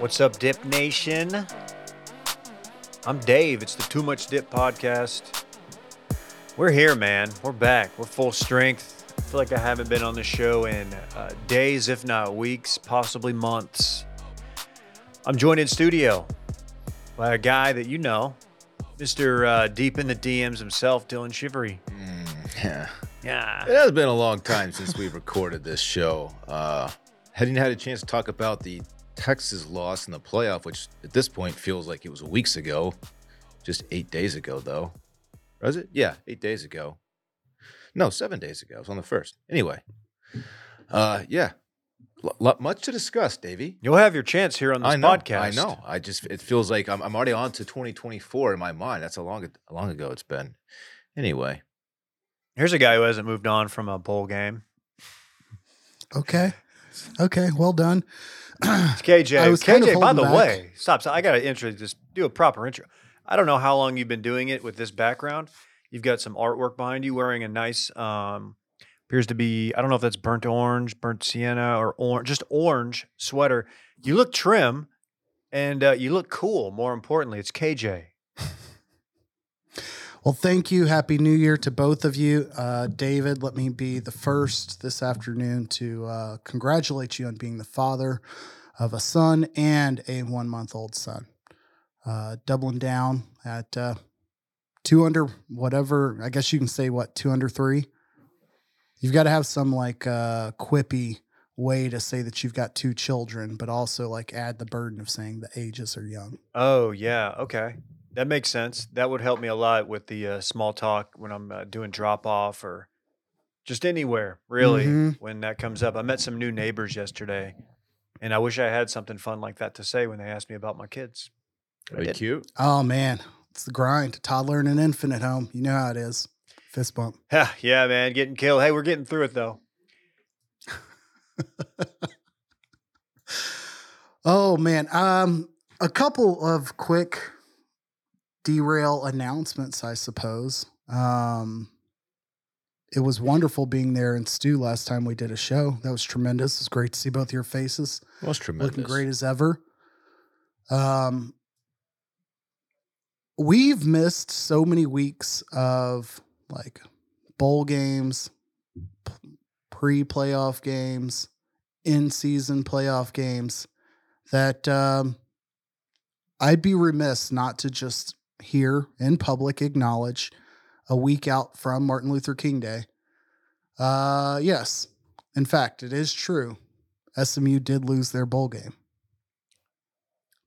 What's up, Dip Nation? I'm Dave. It's the Too Much Dip podcast. We're here, man. We're back. We're full strength. I feel like I haven't been on the show in uh, days, if not weeks, possibly months. I'm joined in studio by a guy that you know, Mr. Uh, Deep in the DMs himself, Dylan Shivery. Yeah. Yeah. It has been a long time since we've recorded this show. Uh, hadn't had a chance to talk about the Texas loss in the playoff, which at this point feels like it was weeks ago. Just eight days ago, though. Was it? Yeah, eight days ago. No, seven days ago. It was on the first. Anyway, uh, yeah, L- l- much to discuss, Davey. You'll have your chance here on this I know. podcast. I know. I just it feels like I'm, I'm already on to 2024 in my mind. That's how long how long ago it's been. Anyway, Here's a guy who hasn't moved on from a bowl game. Okay. Okay. Well done. It's KJ. I was kind of KJ, by the back. way, stop. stop. I got to intro, just do a proper intro. I don't know how long you've been doing it with this background. You've got some artwork behind you wearing a nice, um, appears to be, I don't know if that's burnt orange, burnt sienna, or orange, just orange sweater. You look trim and uh, you look cool. More importantly, it's KJ. Well, thank you. Happy New Year to both of you. Uh, David, let me be the first this afternoon to uh, congratulate you on being the father of a son and a one month old son. Uh, doubling down at uh, two under whatever, I guess you can say what, two under three? You've got to have some like uh, quippy way to say that you've got two children, but also like add the burden of saying the ages are young. Oh, yeah. Okay. That makes sense. That would help me a lot with the uh, small talk when I'm uh, doing drop off or just anywhere, really, Mhm. when that comes up. I met some new neighbors yesterday, and I wish I had something fun like that to say when they asked me about my kids. I very cute. Oh man, it's the grind. Toddler and an infant at home. You know how it is. Fist bump. Yeah, yeah, man, getting killed. Hey, we're getting through it though. Oh man. Um, a couple of quick derail announcements, I suppose. Um, it was wonderful being there in Stu last time we did a show. That was tremendous. It was great to see both your faces. It was tremendous. looking great as ever. Um, we've missed so many weeks of like bowl games, pre playoff games, in season playoff games that um, I'd be remiss not to just here in public acknowledge a week out from Martin Luther King Day. Uh, yes, in fact, it is true. SMU did lose their bowl game.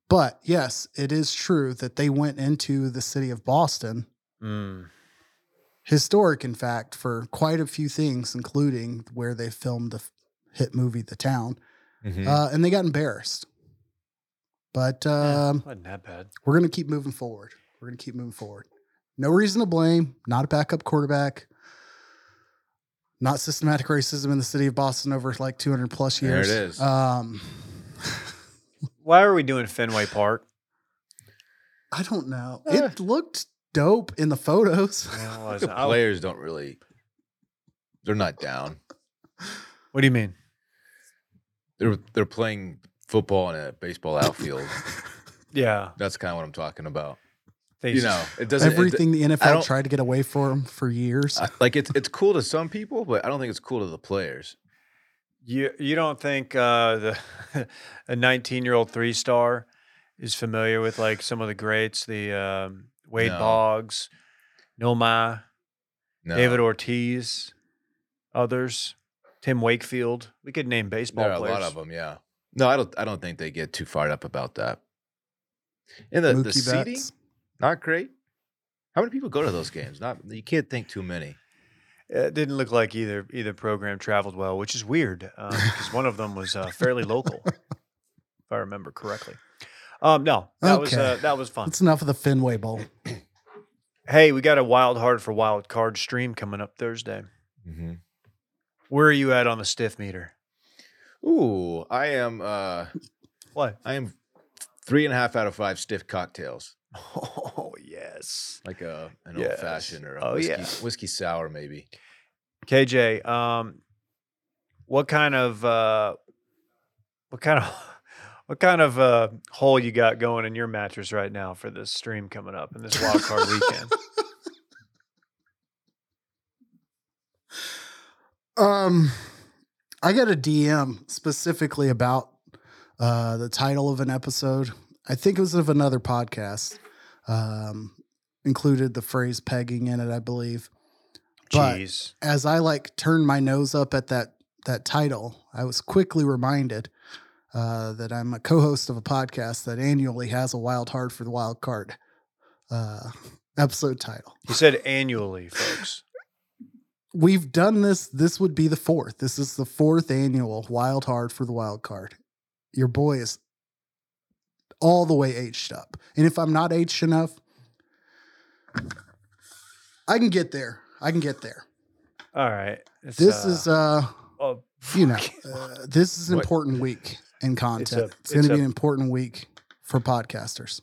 But yes, it is true that they went into the city of Boston, Mm. historic, in fact, for quite a few things, including where they filmed the hit movie The Town, Mhm. uh, and they got embarrassed. But Yeah, um, wasn't that bad? we're going to keep moving forward. We're going to keep moving forward. No reason to blame. Not a backup quarterback. Not systematic racism in the city of Boston over like 200 plus There it years. is. Um, Why are we doing Fenway Park? I don't know. Eh. It looked dope in the photos. Yeah, the players don't really. They're not down. what do you mean? They're they're playing football in a baseball outfield. Yeah, That's kind of what I'm talking about. They You know, it doesn't. it- Everything the NFL tried to get away from for years. I- like it's it's cool to some people, but I don't think it's cool to the players. You you don't think uh, the a 19 year old three star is familiar with like some of the greats, the um, Wade No. Boggs, Nomar, No, David Ortiz, others, Tim Wakefield. We could name baseball there are a players. lot of them. Yeah. No, I don't. I don't think they get too fired up about that. And the, the Mookie seating, Betts. Not great. How many people go to those games? Not you can't think too many. It didn't look like either either program traveled well, which is weird because one of them was uh, fairly local, if I remember correctly. Um, no, that was uh, that was fun. That's enough of the Fenway Bowl. Hey, we got a wild hard for wild card stream coming up Thursday. Mm-hmm. Where are you at on the stiff meter? Ooh, I am. uh What? I am three and a half out of five stiff cocktails, Oh yes. like a an Yes. old fashioned or a Oh, whiskey, yeah. whiskey sour maybe. KJ, um, what kind of uh, what kind of What kind of uh, hole you got going in your mattress right now for this stream coming up and this wild card weekend? Um, I got a DM specifically about uh, the title of an episode. I think it was of another podcast. Um, included the phrase pegging in it, I believe. But as I like turned my nose up at that that title, I was quickly reminded uh, that I'm a co-host of a podcast that annually has a wild hard for the wild card uh, episode title. You said annually, folks. We've done this. This would be the fourth. This is the fourth annual wild hard for the wild card. Your boy is all the way aged up, and if I'm not aged enough, I can get there. I can get there. All right. It's, This uh, is uh oh, you know, uh, this is an What? important week in content. It's, it's going to a- be an important week for podcasters.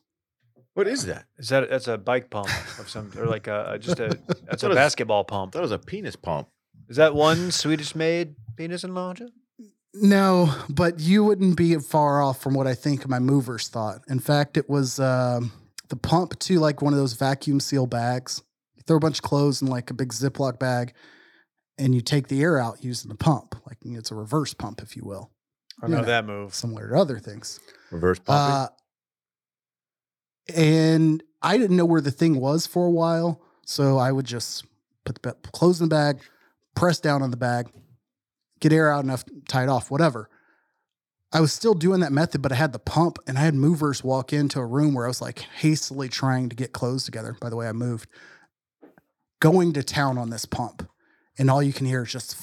What is that? Is that that's a bike pump of some or like a just a that's a basketball I pump? That was a penis pump. Is that one Swedish made penis enlarger? No, but you wouldn't be far off from what I think my movers thought. In fact, it was um, the pump to like one of those vacuum seal bags. You throw a bunch of clothes in like a big Ziploc bag, and you take the air out using the pump. Like it's a reverse pump, if you will, I You know know. that move. similar to other things. Reverse pump. Uh, and I didn't know where the thing was for a while, so I would just put the clothes in the bag, press down on the bag, get air out enough, tie it off, whatever. I was still doing that method, but I had the pump, and I had movers walk into a room where I was like hastily trying to get clothes together. By the way, I moved, going to town on this pump, and all you can hear is just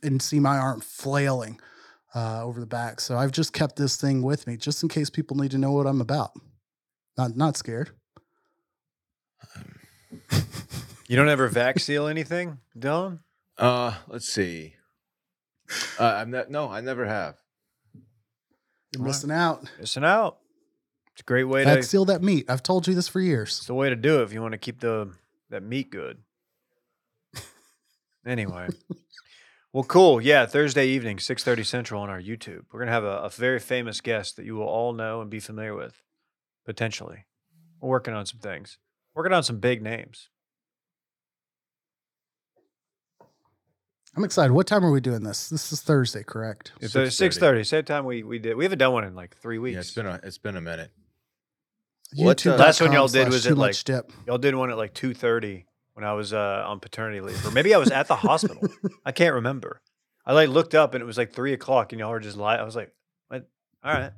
and see my arm flailing uh, over the back. So I've just kept this thing with me just in case people need to know what I'm about. Not not scared. You don't ever vac seal anything, Dylan? Uh, let's see. Uh, I'm not. No, I never have. You're All right. missing out. Missing out. It's a great way Vac to. seal that meat. I've told you this for years. It's the way to do it if you want to keep the that meat good. Anyway. Well, cool. Yeah, Thursday evening, six thirty Central on our YouTube. We're gonna have a, a very famous guest that you will all know and be familiar with, potentially. We're working on some things. Working on some big names. I'm excited. What time are we doing this? This is Thursday, correct? It's uh, 6:30. six thirty. Same time we we did. We haven't done one in like three weeks. Yeah, it's been a it's been a minute. What, uh, last one y'all did was too at, like- much dip. Y'all did one at like two thirty when I was uh, on paternity leave, or maybe I was at the hospital. I can't remember. I like looked up and it was like three o'clock, and y'all were just lying. I was like, "What? All right."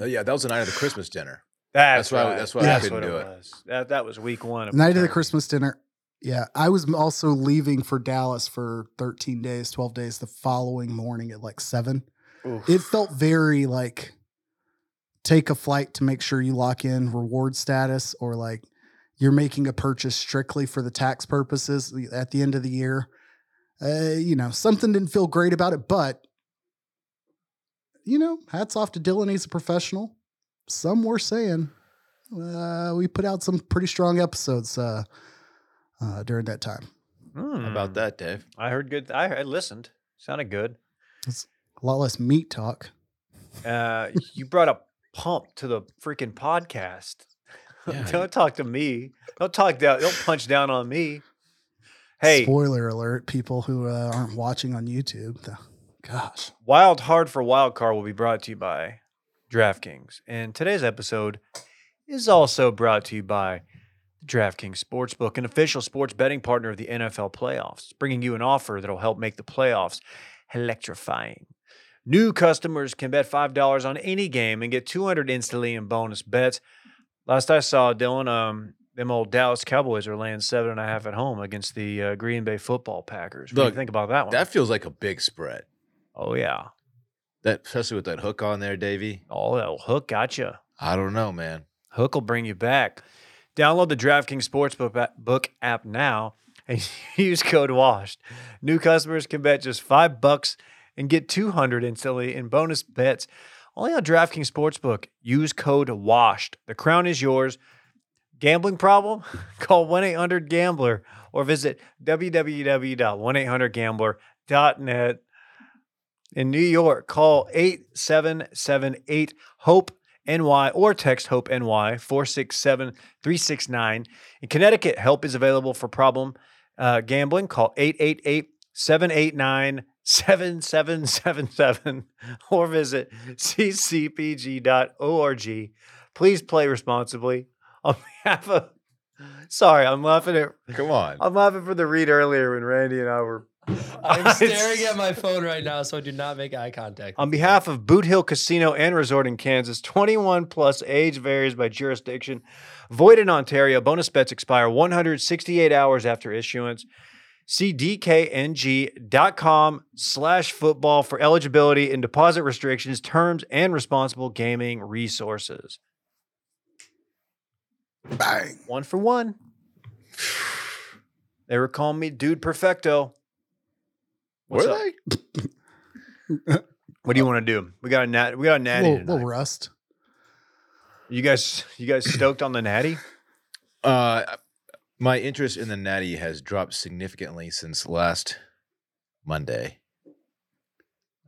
Oh, yeah, that was the night of the Christmas dinner. That's, That's why- right. that's why I that's couldn't do it it. was. That that was week one. Of Night of the. Christmas dinner. Yeah, I was also leaving for Dallas for 13 days, 12 days the following morning at like seven. Oof. It felt very like take a flight to make sure you lock in reward status or like you're making a purchase strictly for the tax purposes at the end of the year. Uh, you know, something didn't feel great about it, but you know, hats off to Dylan. He's a professional. Some were saying uh, we put out some pretty strong episodes uh, uh, during that time. Hmm. How about that, Dave? I heard good. I, I listened. Sounded good. It's A lot less meat talk. Uh, you brought a pump to the freaking podcast. Yeah. don't talk to me. Don't talk down. Don't punch down on me. Hey, Spoiler alert, people who uh, aren't watching on YouTube. The- gosh. Wild Hard for Wild Card will be brought to you by DraftKings. And today's episode is also brought to you by DraftKings Sportsbook, an official sports betting partner of the NFL playoffs, bringing you an offer that'll help make the playoffs electrifying. New customers can bet $5 on any game and get 200 instantly in bonus bets. Last I saw, Dylan, um, them old Dallas Cowboys are laying seven and a half at home against the uh, Green Bay Football Packers. What do Look, you think about that one? That feels like a big spread. oh yeah, That especially with that hook on there, Davey. oh that hook gotcha. I don't know, man. Hook will bring you back. Download the DraftKings Sportsbook book app now and use code WASHED. New customers can bet just five bucks and get 200 instantly in bonus bets. Only on DraftKings Sportsbook. Use code WASHED. The crown is yours. Gambling problem? Call 1 800 Gambler or visit www.1800Gambler.net. in New York, call 8778 HOPE NY or text HOPE NY 467 369. In Connecticut, help is available for problem uh, gambling. Call 888 789 7777 or visit ccpg.org. Please play responsibly. On behalf of, sorry, I'm laughing at, Come on. I'm laughing for the read earlier when Randy and I were. I'm staring at my phone right now, so I do not make eye contact. On behalf of Boot Hill Casino and Resort in Kansas, 21 plus age varies by jurisdiction. Void in Ontario. Bonus bets expire 168 hours after issuance. See dkng.com slash football for eligibility and deposit restrictions, terms, and responsible gaming resources. Bang. One for one. They were calling me Dude Perfecto. What's Were up? they? What do you want to do? We got a nat. We got a natty Little, tonight. little rust. You guys, you guys stoked on the natty? Uh, my interest in the Natty has dropped significantly since last Monday.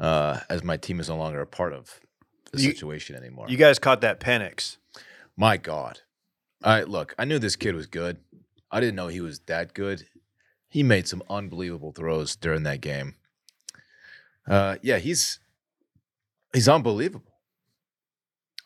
Uh, as my team is no longer a part of the You- situation anymore. You guys caught that Penix. My God. All right, look, I knew this kid was good. I didn't know he was that good. He made some unbelievable throws during that game. Uh, yeah, he's he's unbelievable.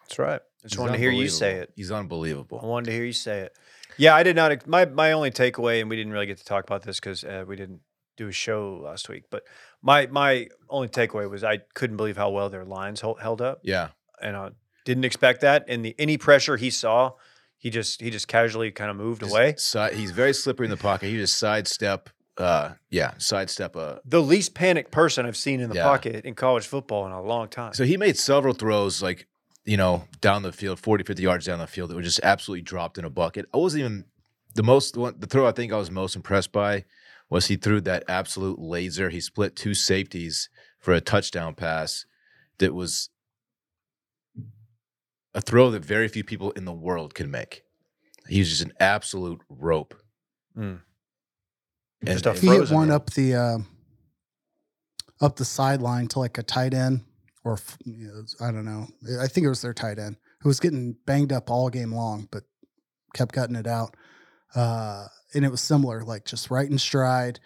That's right. I just He's wanted to hear you say it. He's unbelievable. I wanted to hear you say it. Yeah, I did not. My my only takeaway, and we didn't really get to talk about this because uh, we didn't do a show last week. But my my only takeaway was I couldn't believe how well their lines held, held up, Yeah, and I didn't expect that. And the any pressure he saw, he just he just casually kind of moved Just away. he's very slippery in the pocket. He just sidestep. Uh, yeah, sidestep. Uh, The least panicked person I've seen in the Yeah. pocket in college football in a long time. So he made several throws, like, you know, down the field, 40, 50 yards down the field that were just absolutely dropped in a bucket. I wasn't even the most, the, one, the throw I think I was most impressed by was he threw that absolute laser. He split two safeties for a touchdown pass that was a throw that very few people in the world can make. He was just an absolute rope. Mm. And- Just a He hit one in. up the uh, up the sideline to like a tight end, or you know, I don't know. I think it was their tight end who was getting banged up all game long, but kept cutting it out. Uh, and it was similar, like just right in stride,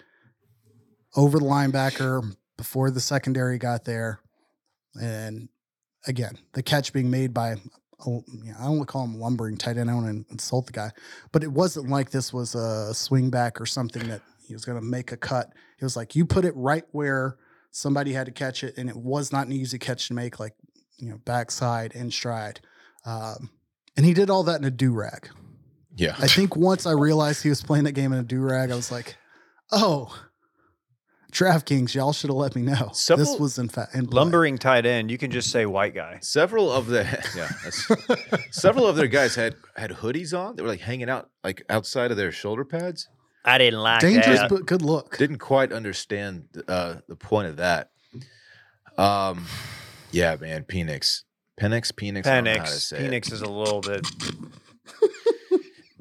over the linebacker before the secondary got there, and again the catch being made by. you know, I don't want to call him lumbering tight end. I don't want to insult the guy, but it wasn't like this was a swing back or something that he was going to make a cut. It was like you put it right where somebody had to catch it, and it was not an easy catch to make, like you know, backside and stride. Um, and he did all that in a do rag. yeah. I think once I realized he was playing that game in a do rag, I was like, oh, DraftKings, y'all should have let me know. this was in fact in. Lumbering tight end, you can just say white guy. Several of the yeah, that's, several of their guys had had hoodies on. They were like hanging out like outside of their shoulder pads. I didn't like Dangerous, but good look. Didn't quite understand uh, the point of that. Um, yeah, man, Penix, Penix, Penix. I don't know how to Penix. say. Penix is a little bit.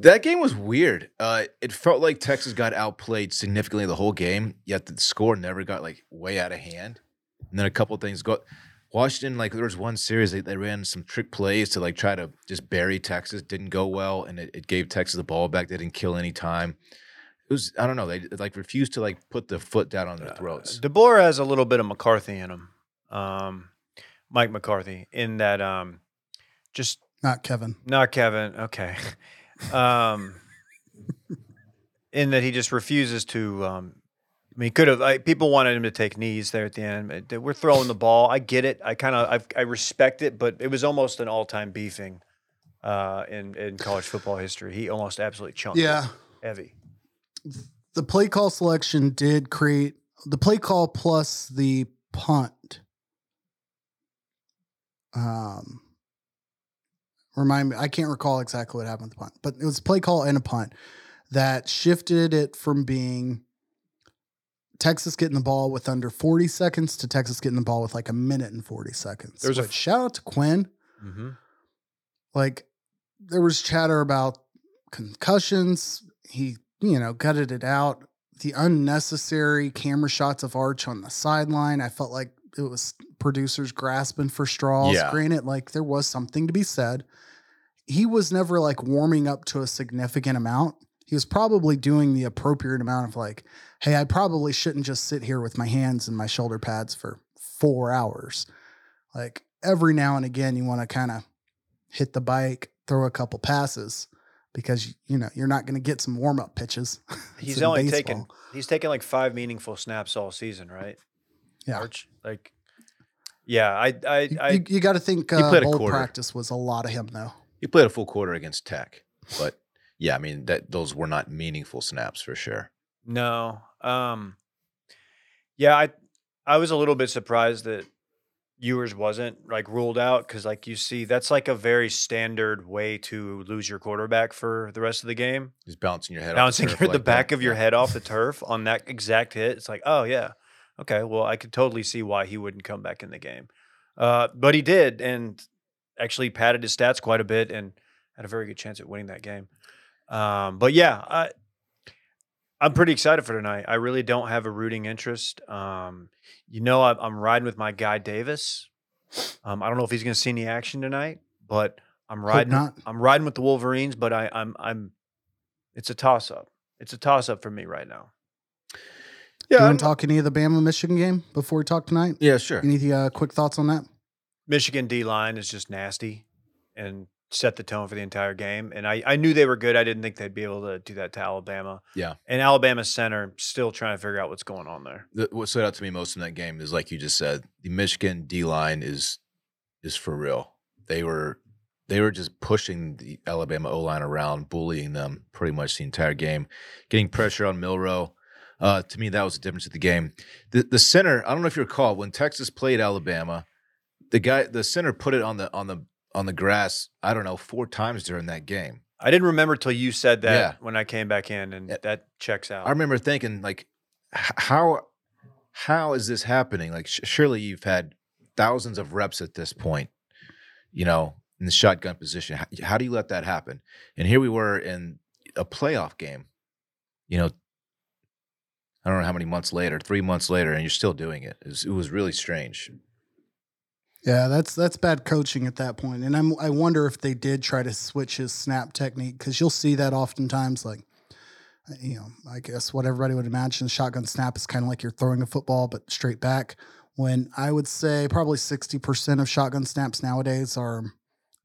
That game was weird. Uh, it felt like Texas got outplayed significantly the whole game, yet the score never got like way out of hand. And then a couple things go. Washington, like there was one series they, they ran some trick plays to like try to just bury Texas. Didn't go well, and it, it gave Texas the ball back. They didn't kill any time. It was I don't know. They like refused to like put the foot down on their throats. DeBoer has a little bit of McCarthy in him. Um, Mike McCarthy in that um, just Not Kevin. not Kevin. Okay. Um, in that he just refuses to. Um, I mean, could have. I, people wanted him to take knees there at the end. We're throwing the ball. I get it. I kind of I respect it, but it was almost an all time beefing uh, in in college football history. He almost absolutely chunked. it Yeah. heavy. the play call selection did create the play call plus the punt. Um, remind me, I can't recall exactly what happened with the punt, but it was a play call and a punt that shifted it from being Texas getting the ball with under 40 seconds to Texas getting the ball with like a minute and 40 seconds. There's was a shout out to Quinn Mm-hmm. like there was chatter about concussions. He, you know, gutted it out. The unnecessary camera shots of Arch on the sideline. I felt like it was producers grasping for straws. Yeah. Granted, like there was something to be said. He was never like warming up to a significant amount. He was probably doing the appropriate amount of like, hey, I probably shouldn't just sit here with my hands and my shoulder pads for four hours. Like every now and again, you want to kind of hit the bike, throw a couple passes because you know you're not going to get some warm up pitches. He's only baseball. taken he's taken like five meaningful snaps all season, right? Yeah. Arch? Like, yeah, I, I, You, I, you, you got to think He uh, played a bowl quarter. practice was a lot of him though. He played a full quarter against Tech, but yeah, I mean that those were not meaningful snaps for sure. no, um, yeah, I, I was a little bit surprised that Ewers wasn't like ruled out because, like, you see, that's like a very standard way to lose your quarterback for the rest of the game. He's bouncing your head, bouncing off the, turf the like back that. of your head off the turf on that exact hit. It's like, oh yeah, okay. Well, I could totally see why he wouldn't come back in the game, uh, but he did, and actually padded his stats quite a bit, and had a very good chance at winning that game. Um, but yeah, I, I'm pretty excited for tonight. I really don't have a rooting interest. Um, you know, I, I'm riding with my guy Davis. Um, I don't know if he's going to see any action tonight, but I'm riding. I'm riding with the Wolverines, but I, I'm I'm. It's a toss up. It's a toss up for me right now. You want to talk any of the Bama Michigan game before we talk tonight? yeah, sure. Any uh, quick thoughts on that? Michigan D line is just nasty and set the tone for the entire game. And I, I knew they were good. I didn't think they'd be able to do that to Alabama. Yeah. And Alabama center still trying to figure out what's going on there. The, what stood out to me most in that game is like you just said, the Michigan D line is is for real. They were they were just pushing the Alabama O line around, bullying them pretty much the entire game, getting pressure on Milroe. Uh, to me, that was the difference of the game. The the center, I don't know if you recall when Texas played Alabama, the guy, the center put it on the on the on the grass. I don't know four times during that game. I didn't remember till you said that Yeah. when I came back in, and Yeah. that checks out. I remember thinking like, how how is this happening? Like, sh- surely you've had thousands of reps at this point, you know, in the shotgun position. How, how do you let that happen? And here we were in a playoff game, you know. I don't know how many months later, three months later, and you're still doing it. It was, it was really strange. Yeah, that's that's bad coaching at that point. And I'm I wonder if they did try to switch his snap technique because you'll see that oftentimes. Like, you know, I guess what everybody would imagine shotgun snap is kind of like you're throwing a football but straight back. When I would say probably sixty percent of shotgun snaps nowadays are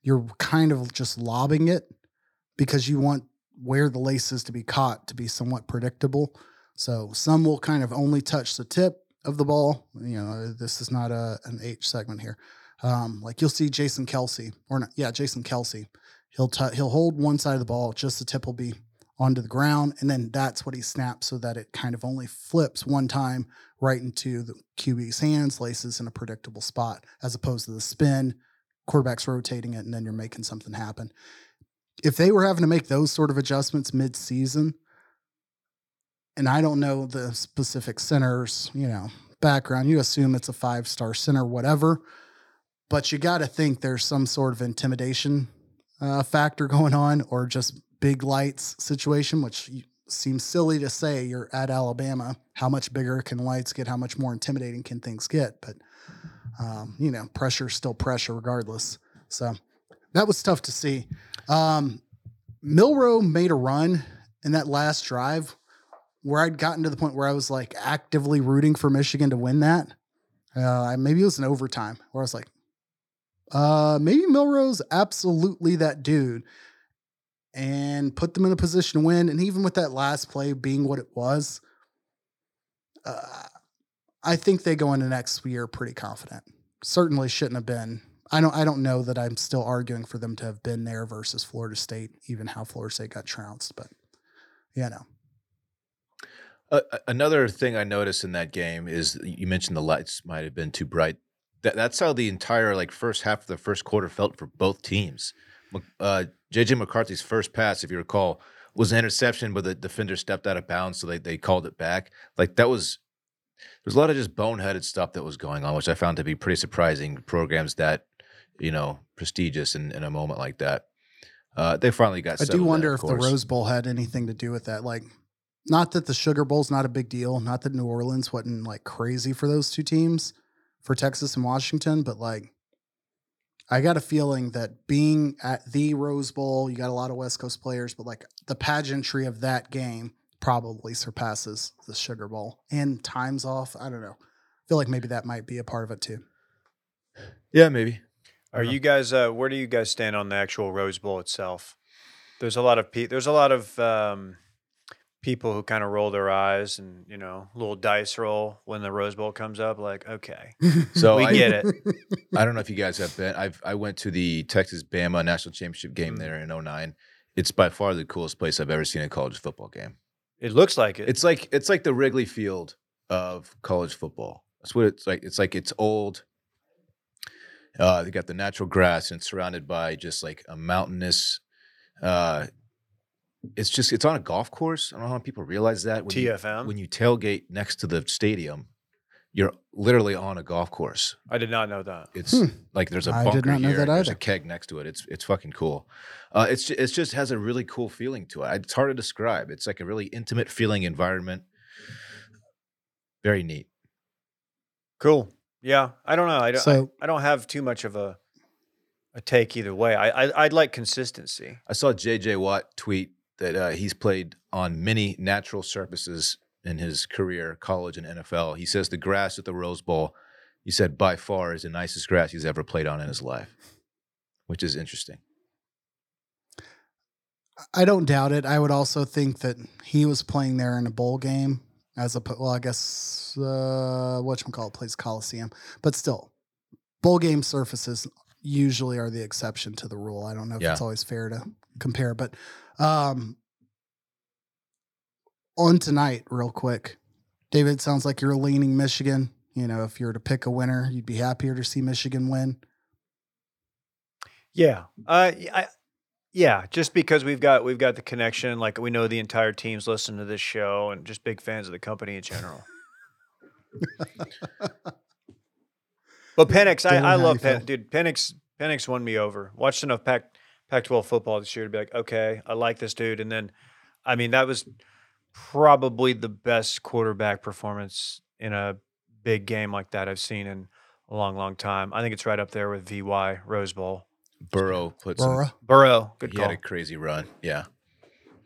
you're kind of just lobbing it because you want where the laces to be caught to be somewhat predictable. So some will kind of only touch the tip of the ball. You know, this is not a an H segment here. Um, like you'll see Jason Kelce, or not, yeah, Jason Kelce. He'll t- he'll hold one side of the ball, just the tip will be onto the ground, and then that's what he snaps so that it kind of only flips one time right into the QB's hands, laces in a predictable spot, as opposed to the spin, quarterback's rotating it, and then you're making something happen. If they were having to make those sort of adjustments mid-season, and I don't know the specific center's, you know, background. You assume it's a five star center, whatever. But you got to think there's some sort of intimidation uh, factor going on, or just big lights situation, which seems silly to say. You're at Alabama. How much bigger can lights get? How much more intimidating can things get? But um, you know, pressure still pressure, regardless. So that was tough to see. Um, Milroe made a run in that last drive where I'd gotten to the point where I was like actively rooting for Michigan to win that. Uh, maybe it was an overtime where I was like, uh, maybe Milroe's absolutely that dude and put them in a position to win. And even with that last play being what it was, uh, I think they go into next year pretty confident. Certainly shouldn't have been. I don't. I don't know that I'm still arguing for them to have been there versus Florida State, even how Florida State got trounced. But yeah, no. Uh, another thing I noticed in that game is you mentioned the lights might have been too bright. That, that's how the entire like first half of the first quarter felt for both teams. Uh, JJ McCarthy's first pass, if you recall, was an interception, but the defender stepped out of bounds, so they they called it back. Like that was there's a lot of just boneheaded stuff that was going on, which I found to be pretty surprising. Programs that you know prestigious in, in a moment like that. Uh, they finally got. I do wonder if the. Rose Bowl had anything to do with that. Like, not that the Sugar Bowl's not a big deal, not that New Orleans wasn't like crazy for those two teams, for Texas and Washington, but like I got a feeling that being at the Rose Bowl, you got a lot of West Coast players, but like the pageantry of that game probably surpasses the Sugar Bowl and times off. I don't know. I feel like maybe that might be a part of it too. Yeah, maybe. Are you guys? Uh, where do you guys stand on the actual Rose Bowl itself? There's a lot of pe- there's a lot of um, people who kind of roll their eyes and you know little dice roll when the Rose Bowl comes up. Like, okay, So we I, get it. I don't know if you guys have been. I've I went to the Texas Bama national championship game Mm. there in 09. It's by far the coolest place I've ever seen a college football game. It looks like it. It's like it's like the Wrigley Field of college football. That's what it's like. It's like it's old. Uh, they got the natural grass and it's surrounded by just like a mountainous. Uh, it's just it's on a golf course. I don't know how people realize that when you, TFM. when you tailgate next to the stadium, you're literally on a golf course. I did not know that. It's Hmm. like there's a I bunker did not know here. that there's a keg next to it. It's it's fucking cool. Uh, it's ju- it's just has a really cool feeling to it. It's hard to describe. It's like a really intimate feeling environment. Very neat. Cool. Yeah, I don't know. I don't. So- I, I don't have too much of a a take either way. I, I I'd like consistency. I saw JJ Watt tweet that uh, he's played on many natural surfaces in his career, college and NFL. He says the grass at the Rose Bowl, he said by far is the nicest grass he's ever played on in his life, which is interesting. I don't doubt it. I would also think that he was playing there in a bowl game as a well, I guess uh what call it plays Coliseum, but still, bowl game surfaces usually are the exception to the rule. I don't know if Yeah. it's always fair to compare, but um on tonight, real quick, David. it Sounds like you're leaning Michigan. You know, if you were to pick a winner, you'd be happier to see Michigan win. Yeah. Uh, I, yeah. Just because we've got we've got the connection, like we know the entire team's listening to this show, and just big fans of the company in general. but Penix, I, I love? Pen, dude. Penix, Penix won me over. Watched enough Pac Pac twelve football this year to be like, okay, I like this dude. And then, I mean, that was probably the best quarterback performance in a big game like that I've seen in a long, long time. I think it's right up there with VY Rose Bowl. Burrow put some, Burrow. Burrow, good he call. had a crazy run. Yeah.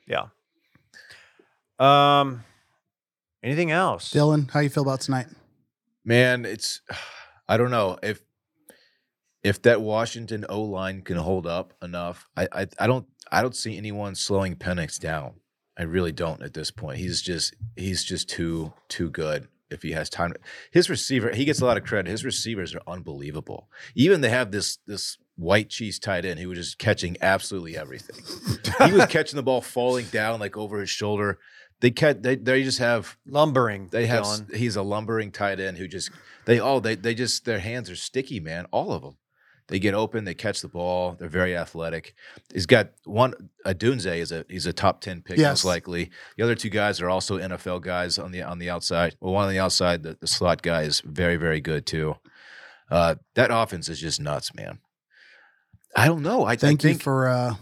Yeah. Um. Anything else? Dylan, how you feel about tonight? Man, it's I don't know if if that Washington O line can hold up enough. I, I I don't I don't see anyone slowing Penix down. I really don't at this point. He's just he's just too too good. If he has time, his receiver he gets a lot of credit. His receivers are unbelievable. Even they have this this white cheese tight end who was just catching absolutely everything. he was catching the ball falling down like over his shoulder. They catch they they just have Lumbering. they have Dylan. he's a lumbering tight end who just they all they they just their hands are sticky, man. All of them. They get open, they catch the ball. They're very athletic. He's got one Odunze is a he's a top ten pick Yes. most likely. The other two guys are also NFL guys on the on the outside. Well, one on the outside, the, the slot guy is very very good too. Uh, that offense is just nuts, man. I don't know. I, Thank I you for uh,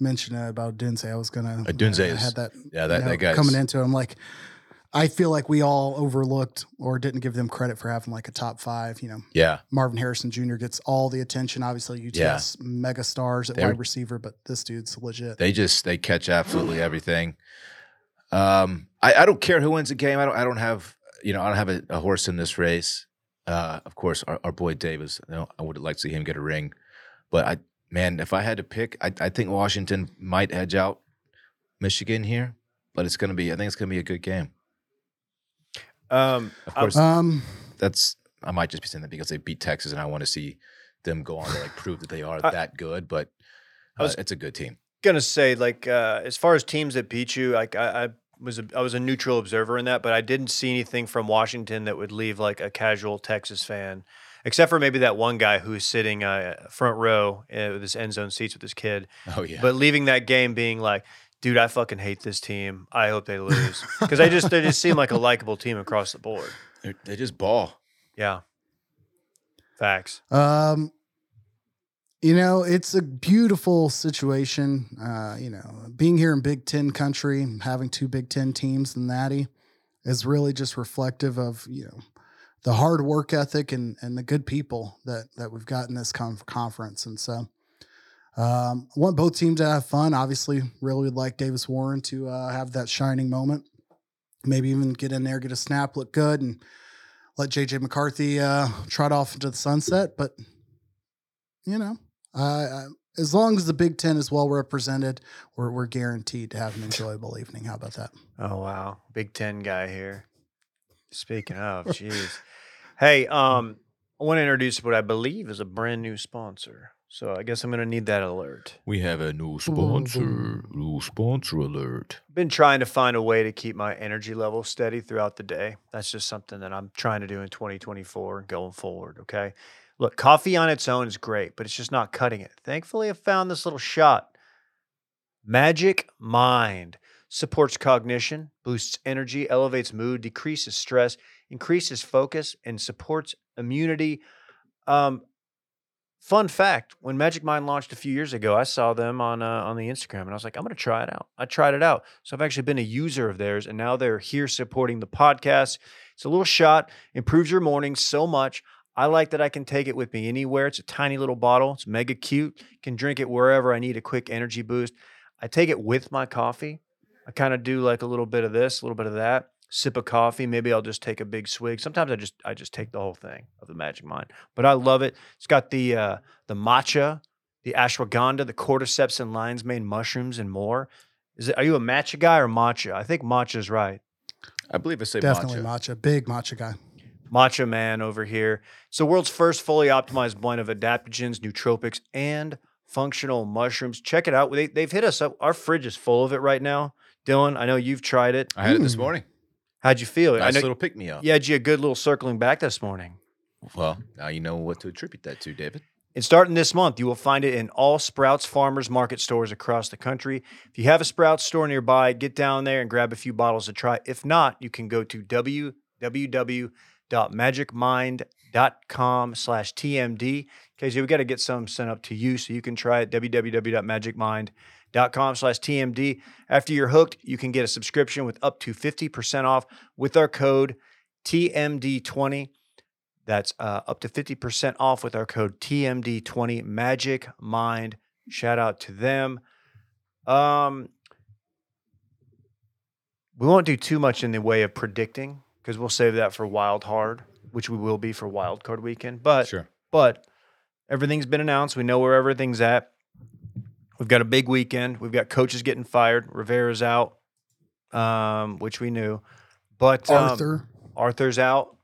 mentioning about Dunze. I was gonna. Dunze I is- had that. yeah that you know, that guy's coming into. it. I'm like, I feel like we all overlooked or didn't give them credit for having like a top five. You know, yeah Marvin Harrison Jr. gets all the attention. Obviously, UTS mega stars at They're- wide receiver, but this dude's legit. They just they catch absolutely everything. Um, I, I don't care who wins the game. I don't I don't have you know I don't have a, a horse in this race. Uh, of course, our, our boy Davis. You know, I would like to see him get a ring, but I man, if I had to pick, I, I think Washington might edge out Michigan here. But it's gonna be I think it's gonna be a good game. Um. Of course, Um, that's I might just be saying that because they beat Texas, and I want to see them go on to like prove that they are I- that good. But uh, was- it's a good team. gonna say like uh, as far as teams that beat you, like I, I was a, I was a neutral observer in that, but I didn't see anything from Washington that would leave like a casual Texas fan, except for maybe that one guy who's sitting uh, front row uh, with his end zone seats with his kid, Oh yeah, but leaving that game being like. Dude, I fucking hate this team. I hope they lose because they just they just seem like a likable team across the board. They're- they just ball. Yeah, facts. Um, you know, it's a beautiful situation. Uh, you know, being here in Big Ten country, having two Big Ten teams in Natty is really just reflective of, you know, the hard work ethic and and the good people that that we've got in this conf- conference. And so, um, I want both teams to have fun. Obviously, really would like Davis Warren to uh, have that shining moment. Maybe even get in there, get a snap, look good, and let JJ McCarthy uh, trot off into the sunset. But you know, uh, as long as the Big Ten is well represented, we're we're guaranteed to have an enjoyable evening. How about that? Oh wow, Big Ten guy here. Speaking of, jeez. Hey, um, I want to introduce what I believe is a brand new sponsor. So I guess I'm gonna need that alert. We have a new sponsor. New sponsor alert. Been trying to find a way to keep my energy level steady throughout the day. That's just something that I'm trying to do in 2024 going forward. Okay. Look, coffee on its own is great, but it's just not cutting it. Thankfully, I found this little shot. Magic Mind supports cognition, boosts energy, elevates mood, decreases stress, increases focus, and supports immunity. Um, fun fact: When Magic Mind launched a few years ago, I saw them on uh, on the Instagram, and I was like, "I'm going to try it out." I tried it out, so I've actually been a user of theirs, and now they're here supporting the podcast. It's a little shot, improves your morning so much. I like that I can take it with me anywhere. It's a tiny little bottle. It's mega cute. Can drink it wherever I need a quick energy boost. I take it with my coffee. I kind of do like a little bit of this, a little bit of that. Sip of coffee. Maybe I'll just take a big swig. Sometimes I just I just take the whole thing of the Magic Mind. But I love it. It's got the uh, the matcha, the ashwagandha, the cordyceps and lion's mane mushrooms, and more. Is it? Are you a matcha guy or matcha? I think matcha is right. I believe I say Definitely matcha. matcha. Big matcha guy. Matcha Man over here. It's the world's first fully optimized blend of adaptogens, nootropics, and functional mushrooms. Check it out. They, they've hit us up. Our fridge is full of it right now. Dylan, I know you've tried it. I had it this Mm. morning. How'd you feel? I Nice know little pick me up. you had you a good little circling back this morning. Well, now you know what to attribute that to, David. And starting this month, you will find it in all Sprouts Farmers Market stores across the country. If you have a Sprouts store nearby, get down there and grab a few bottles to try. If not, you can go to www.magicmind.com slash TMD. Okay, so we got to get some sent up to you so you can try it. www.magicmind.com slash TMD. After you're hooked, you can get a subscription with up to 50% off with our code TMD20. That's uh, up to 50% off with our code TMD20 Magic Mind. Shout out to them. Um, we won't do too much in the way of predicting because we'll save that for Wild Hard, which we will be for Wild Card Weekend. But Sure. but everything's been announced. We know where everything's at. We've got a big weekend. We've got coaches getting fired. Rivera's out, um, which we knew. But um, Arthur. Arthur's out.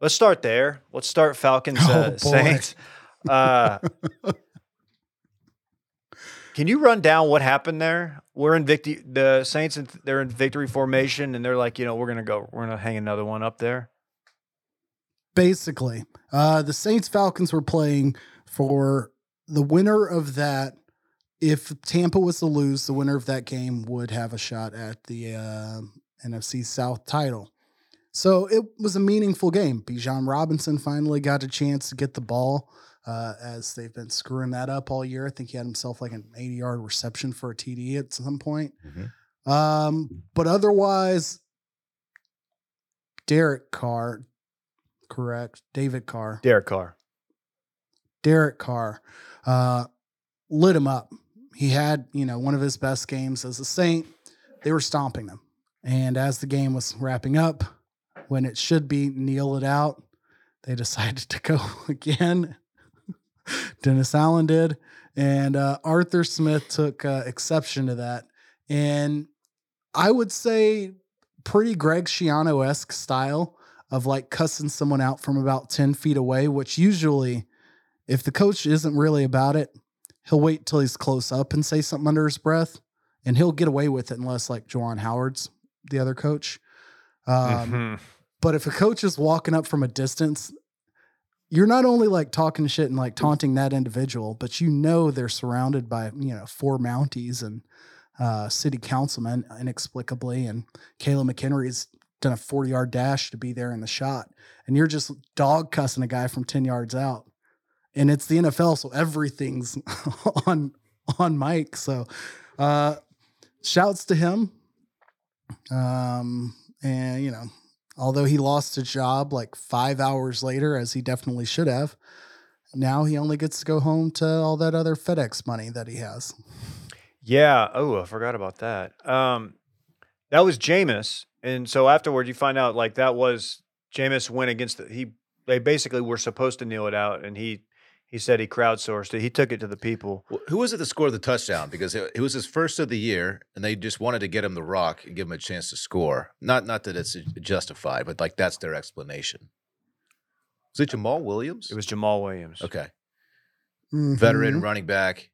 Let's start there. Let's start Falcons Oh, uh, boy. Saints. Uh, can you run down what happened there? We're in victory. The Saints they're in victory formation, and they're like, you know, we're gonna go. We're gonna hang another one up there. Basically, uh, the Saints Falcons were playing for the winner of that. If Tampa was to lose, the winner of that game would have a shot at the uh, NFC South title. So it was a meaningful game. Bijan Robinson finally got a chance to get the ball uh, as they've been screwing that up all year. I think he had himself like an 80 yard reception for a TD at some point. Mhm. Um, but otherwise, Derek Carr, correct? David Carr, Derek Carr. Derek Carr, uh, lit him up. He had, you know, one of his best games as a Saint. They were stomping them. And as the game was wrapping up, when it should be kneel it out, they decided to go again. Dennis Allen did. And uh, Arthur Smith took uh, exception to that. And I would say pretty Greg Schiano esque style of like cussing someone out from about 10 feet away, which usually, if the coach isn't really about it, he'll wait till he's close up and say something under his breath, and he'll get away with it unless like Juwan Howard's the other coach. Um, Mhm. But if a coach is walking up from a distance, you're not only like talking shit and like taunting that individual, but you know they're surrounded by you know four Mounties and uh, city councilmen inexplicably, and Kayla McHenry's done a 40 yard dash to be there in the shot, and you're just dog cussing a guy from 10 yards out, and it's the NFL, so everything's on on Mike. So, uh, shouts to him. Um, and you know, Although he lost a job like five hours later, as he definitely should have, now he only gets to go home to all that other FedEx money that he has. Yeah. Oh, I forgot about that. Um, that was Jameis, and so afterward, you find out like that was Jameis went against the he. They basically were supposed to kneel it out, and he he said he crowdsourced it. He took it to the people. Wh- Who was it that scored the touchdown? Because it, it was his first of the year, and they just wanted to get him the rock and give him a chance to score. Not not that it's justified, but like that's their explanation. Was it Jamaal Williams? It was Jamaal Williams. okay, veteran running back.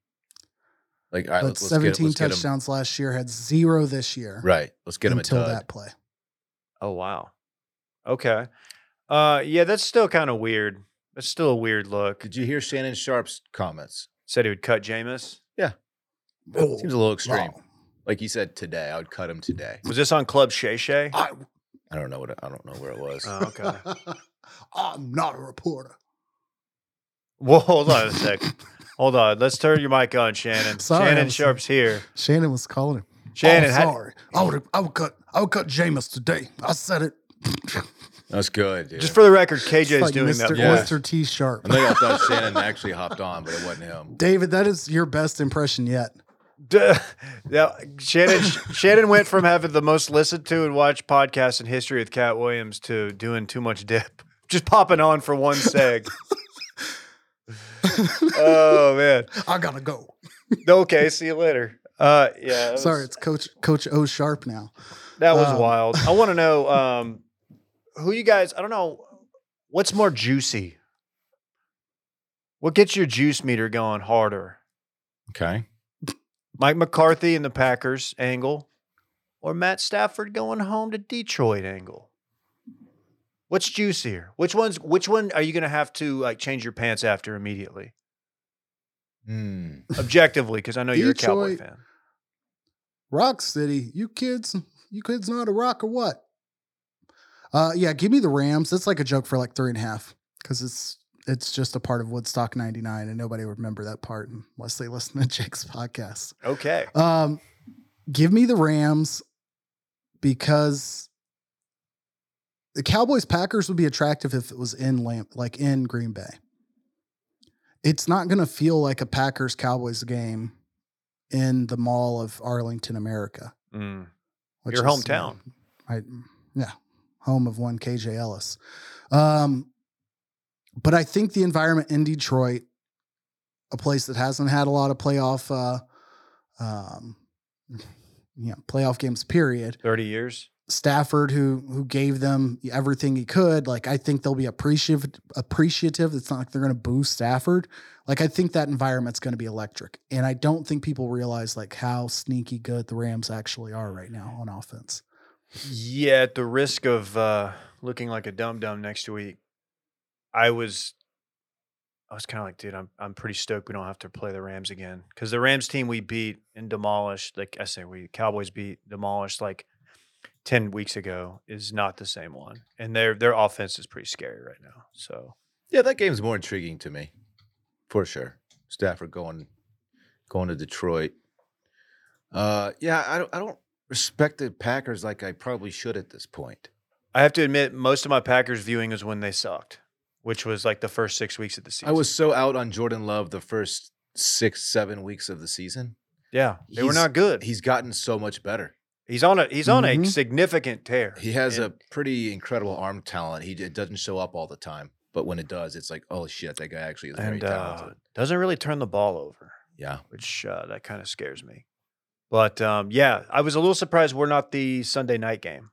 Like, all right, Mm-hmm. But let's, let's get, 17 let's get him touchdowns last year, had zero this year. right. Let's get him a until dud. that play. Oh wow. Okay. Uh, yeah, that's still kind of weird. That's still a weird look. Did you hear Shannon Sharpe's comments? Said he would cut Jameis. Yeah. Seems a little extreme. Wow. Like he said today, I would cut him today. Was this on Club Shay Shay? I, I don't know what I don't know where it was. Oh, okay. I'm not a reporter. Well, hold on a sec. Hold on. Let's turn your mic on, Shannon. Sorry, Shannon was- Sharpe's here. Shannon was calling him. Shannon, oh, how- sorry. I would I would cut I would cut Jameis today. I said it. That's good. Dude. just for the record, It's KJ's like doing Mr. that. Yeah. Mr. T Sharpe. I know y'all thought Shannon actually hopped on, but it wasn't him. David, that is your best impression yet. Duh. Yeah, Shannon Shannon went from having the most listened to and watched podcast in history with Katt Williams to doing too much dip. Just popping on for one seg. oh man. I gotta go. Okay, see you later. Uh yeah. Sorry, was- it's Coach Coach O Sharpe now. that was um, wild. I want to know um who you guys I don't know what's more juicy? What gets your juice meter going harder? Okay. Mike McCarthy and the Packers angle, or Matt Stafford going home to Detroit angle? What's juicier? Which one's which one are you gonna have to like change your pants after immediately? Hmm. Objectively, because I know you're a Cowboy fan. Rock City, you kids, you kids know how to rock or what? Uh, yeah, give me the Rams. That's like a joke for like three and a half because it's it's just a part of Woodstock '99, and nobody would remember that part unless they listen to Jake's podcast. Okay. Um, give me the Rams because the Cowboys Packers would be attractive if it was in Lambeau, like in Green Bay. It's not going to feel like a Packers Cowboys game in the Mall of Arlington, America. Mm. Your hometown. I, yeah, home of one KJ Ellis. Um, but I think the environment in Detroit, a place that hasn't had a lot of playoff, uh, um, you know, playoff games, period. 30 years. Stafford, who who gave them everything he could, like I think they'll be appreciative. Appreciative. It's not like they're going to boo Stafford. Like I think that environment's going to be electric, and I don't think people realize like how sneaky good the Rams actually are right now on offense. Yeah, at the risk of uh, looking like a dum dum next week, I was, I was kind of like, dude, I'm I'm pretty stoked we don't have to play the Rams again because the Rams team we beat and demolished, like I say, we Cowboys beat demolished like ten weeks ago is not the same one, and their their offense is pretty scary right now. So Yeah, that game's more intriguing to me, for sure. Stafford going going to Detroit. Uh, yeah, I don't I don't respect the Packers like I probably should at this point. I have to admit, most of my Packers viewing is when they sucked, which was like the first six weeks of the season. I was so out on Jordan Love the first six seven weeks of the season. yeah, they were not good. He's gotten so much better. He's on a he's on a Mhm. significant tear. He has And- a pretty incredible arm talent. He it doesn't show up all the time, but when it does, it's like, oh shit, that guy actually is very and uh, talented. doesn't really turn the ball over, Yeah, which uh, that kind of scares me. But um, yeah, I was a little surprised we're not the Sunday night game.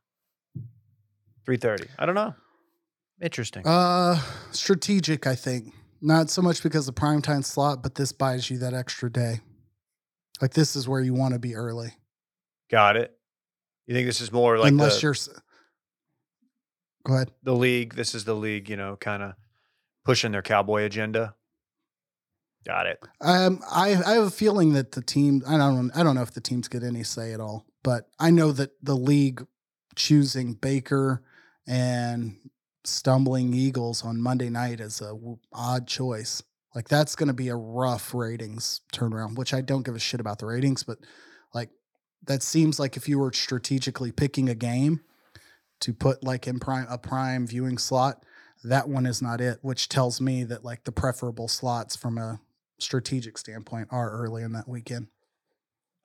Three thirty. I don't know. Interesting. Uh, strategic, I think. Not so much because of the primetime slot, but this buys you that extra day. Like this is where you want to be early, Got it. You think this is more like unless the, you're. Go ahead. the league? This is the league, you know, kind of pushing their cowboy agenda. Got it. Um, I I have a feeling that the team. I don't. I don't know if the teams get any say at all, but I know that the league choosing Baker and stumbling Eagles on Monday night is a w- odd choice. Like that's going to be a rough ratings turnaround, which I don't give a shit about the ratings, but like that seems like if you were strategically picking a game to put like in prime a prime viewing slot. That one is not it, which tells me that like the preferable slots from a strategic standpoint are early in that weekend.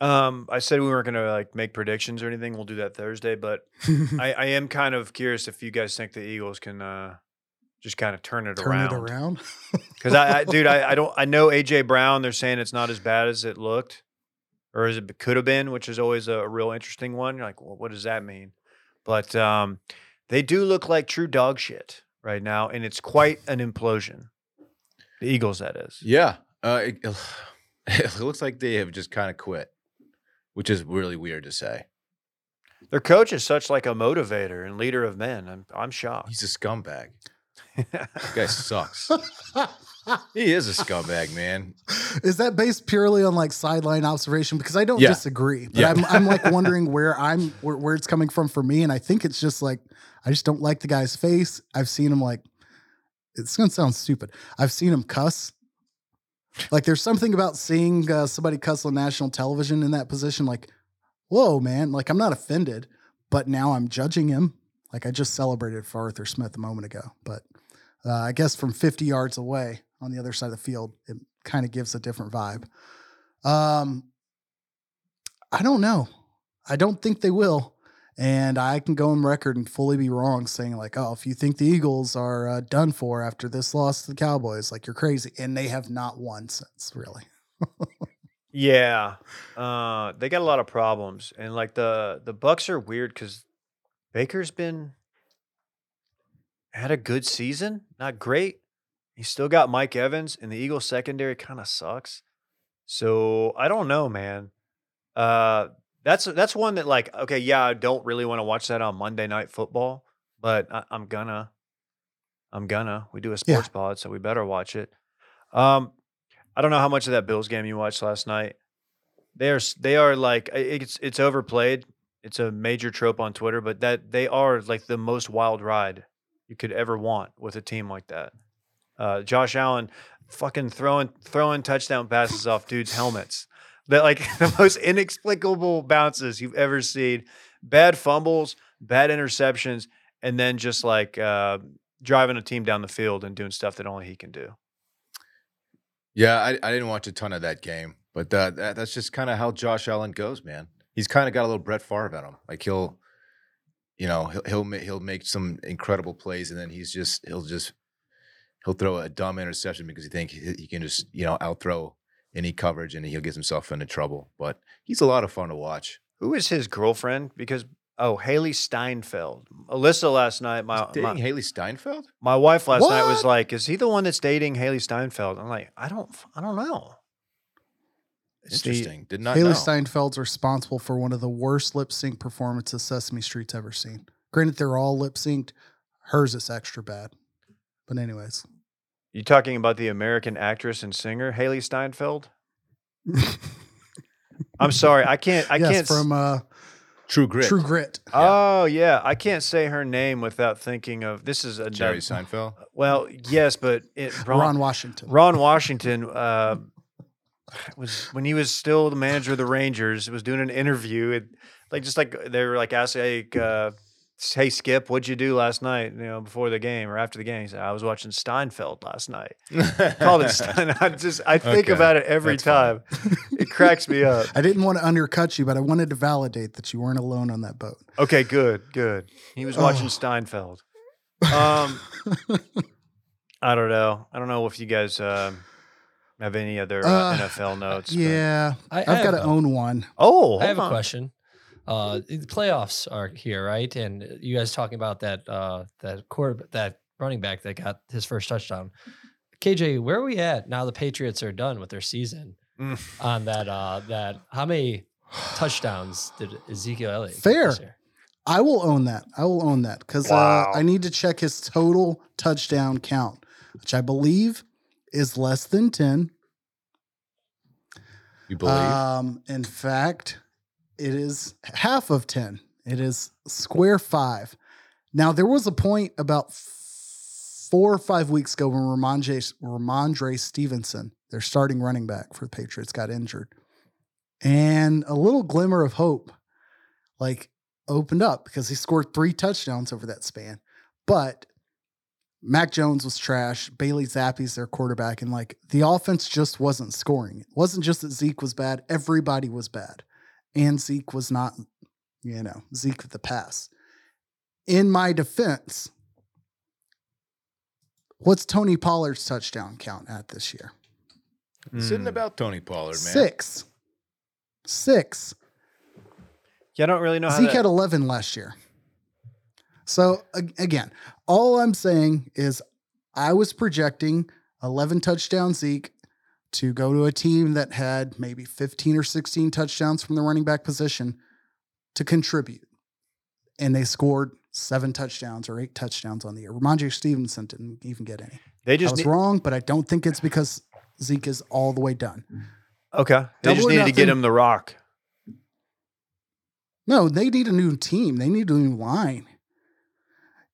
Um, I said we weren't gonna like make predictions or anything. We'll do that Thursday, but I, I am kind of curious if you guys think the Eagles can uh, just kind of turn it Turn around. it around. Because I, I, dude, I, I don't. I know AJ Brown. They're saying it's not as bad as it looked, or as it could have been, which is always a, real interesting one. You're like, well, what does that mean? But um, they do look like true dog shit right now, and it's quite an implosion. The Eagles, that is. Yeah. Uh, it, it looks like they have just kind of quit, which is really weird to say. Their coach is such like a motivator and leader of men. I'm I'm shocked. He's a scumbag. That guy sucks. he is a scumbag, man. Is that based purely on like sideline observation? Because I don't Yeah. disagree, but Yeah. I'm, I'm like wondering where I'm where, where it's coming from for me, and I think it's just like I just don't like the guy's face. I've seen him like it's gonna sound stupid. I've seen him cuss. Like there's something about seeing uh, somebody cuss on national television in that position. Like, whoa, man! Like I'm not offended, but now I'm judging him. Like I just celebrated for Arthur Smith a moment ago, but uh, I guess from 50 yards away on the other side of the field, it kind of gives a different vibe. Um, I don't know. I don't think they will. And I can go on record and fully be wrong saying, like, oh, if you think the Eagles are uh, done for after this loss to the Cowboys, like, you're crazy. And they have not won since, really. Yeah, uh, they got a lot of problems, and like the the Bucks are weird because Baker's been had a good season, not great. He's still got Mike Evans, and the Eagles secondary kind of sucks. So I don't know, man. Uh, that's that's one that like okay, yeah, I don't really want to watch that on Monday Night Football, but I, I'm gonna, I'm gonna. We do a sports pod, so we better watch it. Um, I don't know how much of that Bills game you watched last night. They are they are like it's it's overplayed. It's a major trope on Twitter, but that they are like the most wild ride you could ever want with a team like that. Uh, Josh Allen fucking throwing throwing touchdown passes off dudes' helmets. That like the most inexplicable bounces you've ever seen. Bad fumbles, bad interceptions, and then just like uh, driving a team down the field and doing stuff that only he can do. Yeah, I, I didn't watch a ton of that game, but uh, that, that's just kind of how Josh Allen goes, man. He's kind of got a little Brett Favre about him. Like he'll, you know, he'll he'll, he'll make some incredible plays, and then he's just he'll just he'll throw a dumb interception because he think he, he can just you know outthrow any coverage, and he'll get himself into trouble. But he's a lot of fun to watch. Who is his girlfriend? Because oh, Hailee Steinfeld. Alyssa last night, my He's dating my, Hailee Steinfeld. my wife last night was like, "Is he the one that's dating Hailee Steinfeld?" I'm like, "I don't, I don't know." It's the- Interesting. Did not Hailee know. Steinfeld's responsible for one of the worst lip sync performances Sesame Street's ever seen. Granted, they're all lip synced. Hers is extra bad. But, anyways. You talking about the American actress and singer Hailee Steinfeld? I'm sorry, I can't. I yes, can't. from uh, True Grit. True Grit. oh yeah, I can't say her name without thinking of this is a Jerry no- Seinfeld. Well, yes, but it, Ron Washington. Ron Washington uh, was when he was still the manager of the Rangers. Was doing an interview, and like just like they were like asking, hey, uh, "Hey Skip, what'd you do last night? You know, before the game or after the game?" He said, "I was watching Steinfeld last night." Called it Stein. I just I think Okay, about it every that's time. It cracks me up. I didn't want to undercut you, but I wanted to validate that you weren't alone on that boat. Okay, good, good. He was watching Oh. Steinfeld. Um, I don't know. I don't know if you guys um have any other uh, Uh, NFL notes. but- Yeah, I, I I've got to own one. Oh, I have hold a question. Uh, the playoffs are here, right? And you guys talking about that uh, that quarter that running back that got his first touchdown. KJ, where are we at now? The Patriots are done with their season. Mm. On that, uh, that how many touchdowns did Ezekiel Elliott? get Fair. this year? I will own that. I will own that because Wow. uh, I need to check his total touchdown count, which I believe is less than 10. You believe? Um, in fact, it is half of 10. It is square five. Now, there was a point about four or five weeks ago when Rhamondre, Rhamondre Stevenson, their starting running back for the Patriots, got injured. And a little glimmer of hope. Like, opened up because he scored three touchdowns over that span. But Mac Jones was trash. Bailey Zappe's their quarterback, and like the offense just wasn't scoring. It wasn't just that Zeke was bad; everybody was bad, and Zeke was not, you know, Zeke with the pass. In my defense, what's Tony Pollard's touchdown count at this year? Sitting Mm. about Tony Pollard, man. Six. Six. Yeah, I don't really know how Zeke that- had 11 last year. So again, all I'm saying is I was projecting 11 touchdown Zeke to go to a team that had maybe 15 or 16 touchdowns from the running back position to contribute. And they scored seven touchdowns or eight touchdowns on the year. Rhamondre Stevenson didn't even get any. they I just was need, wrong, but I don't think it's because Zeke is all the way done. okay. They just Double or needed to get him the rock. No, they need a new team. They need a new line.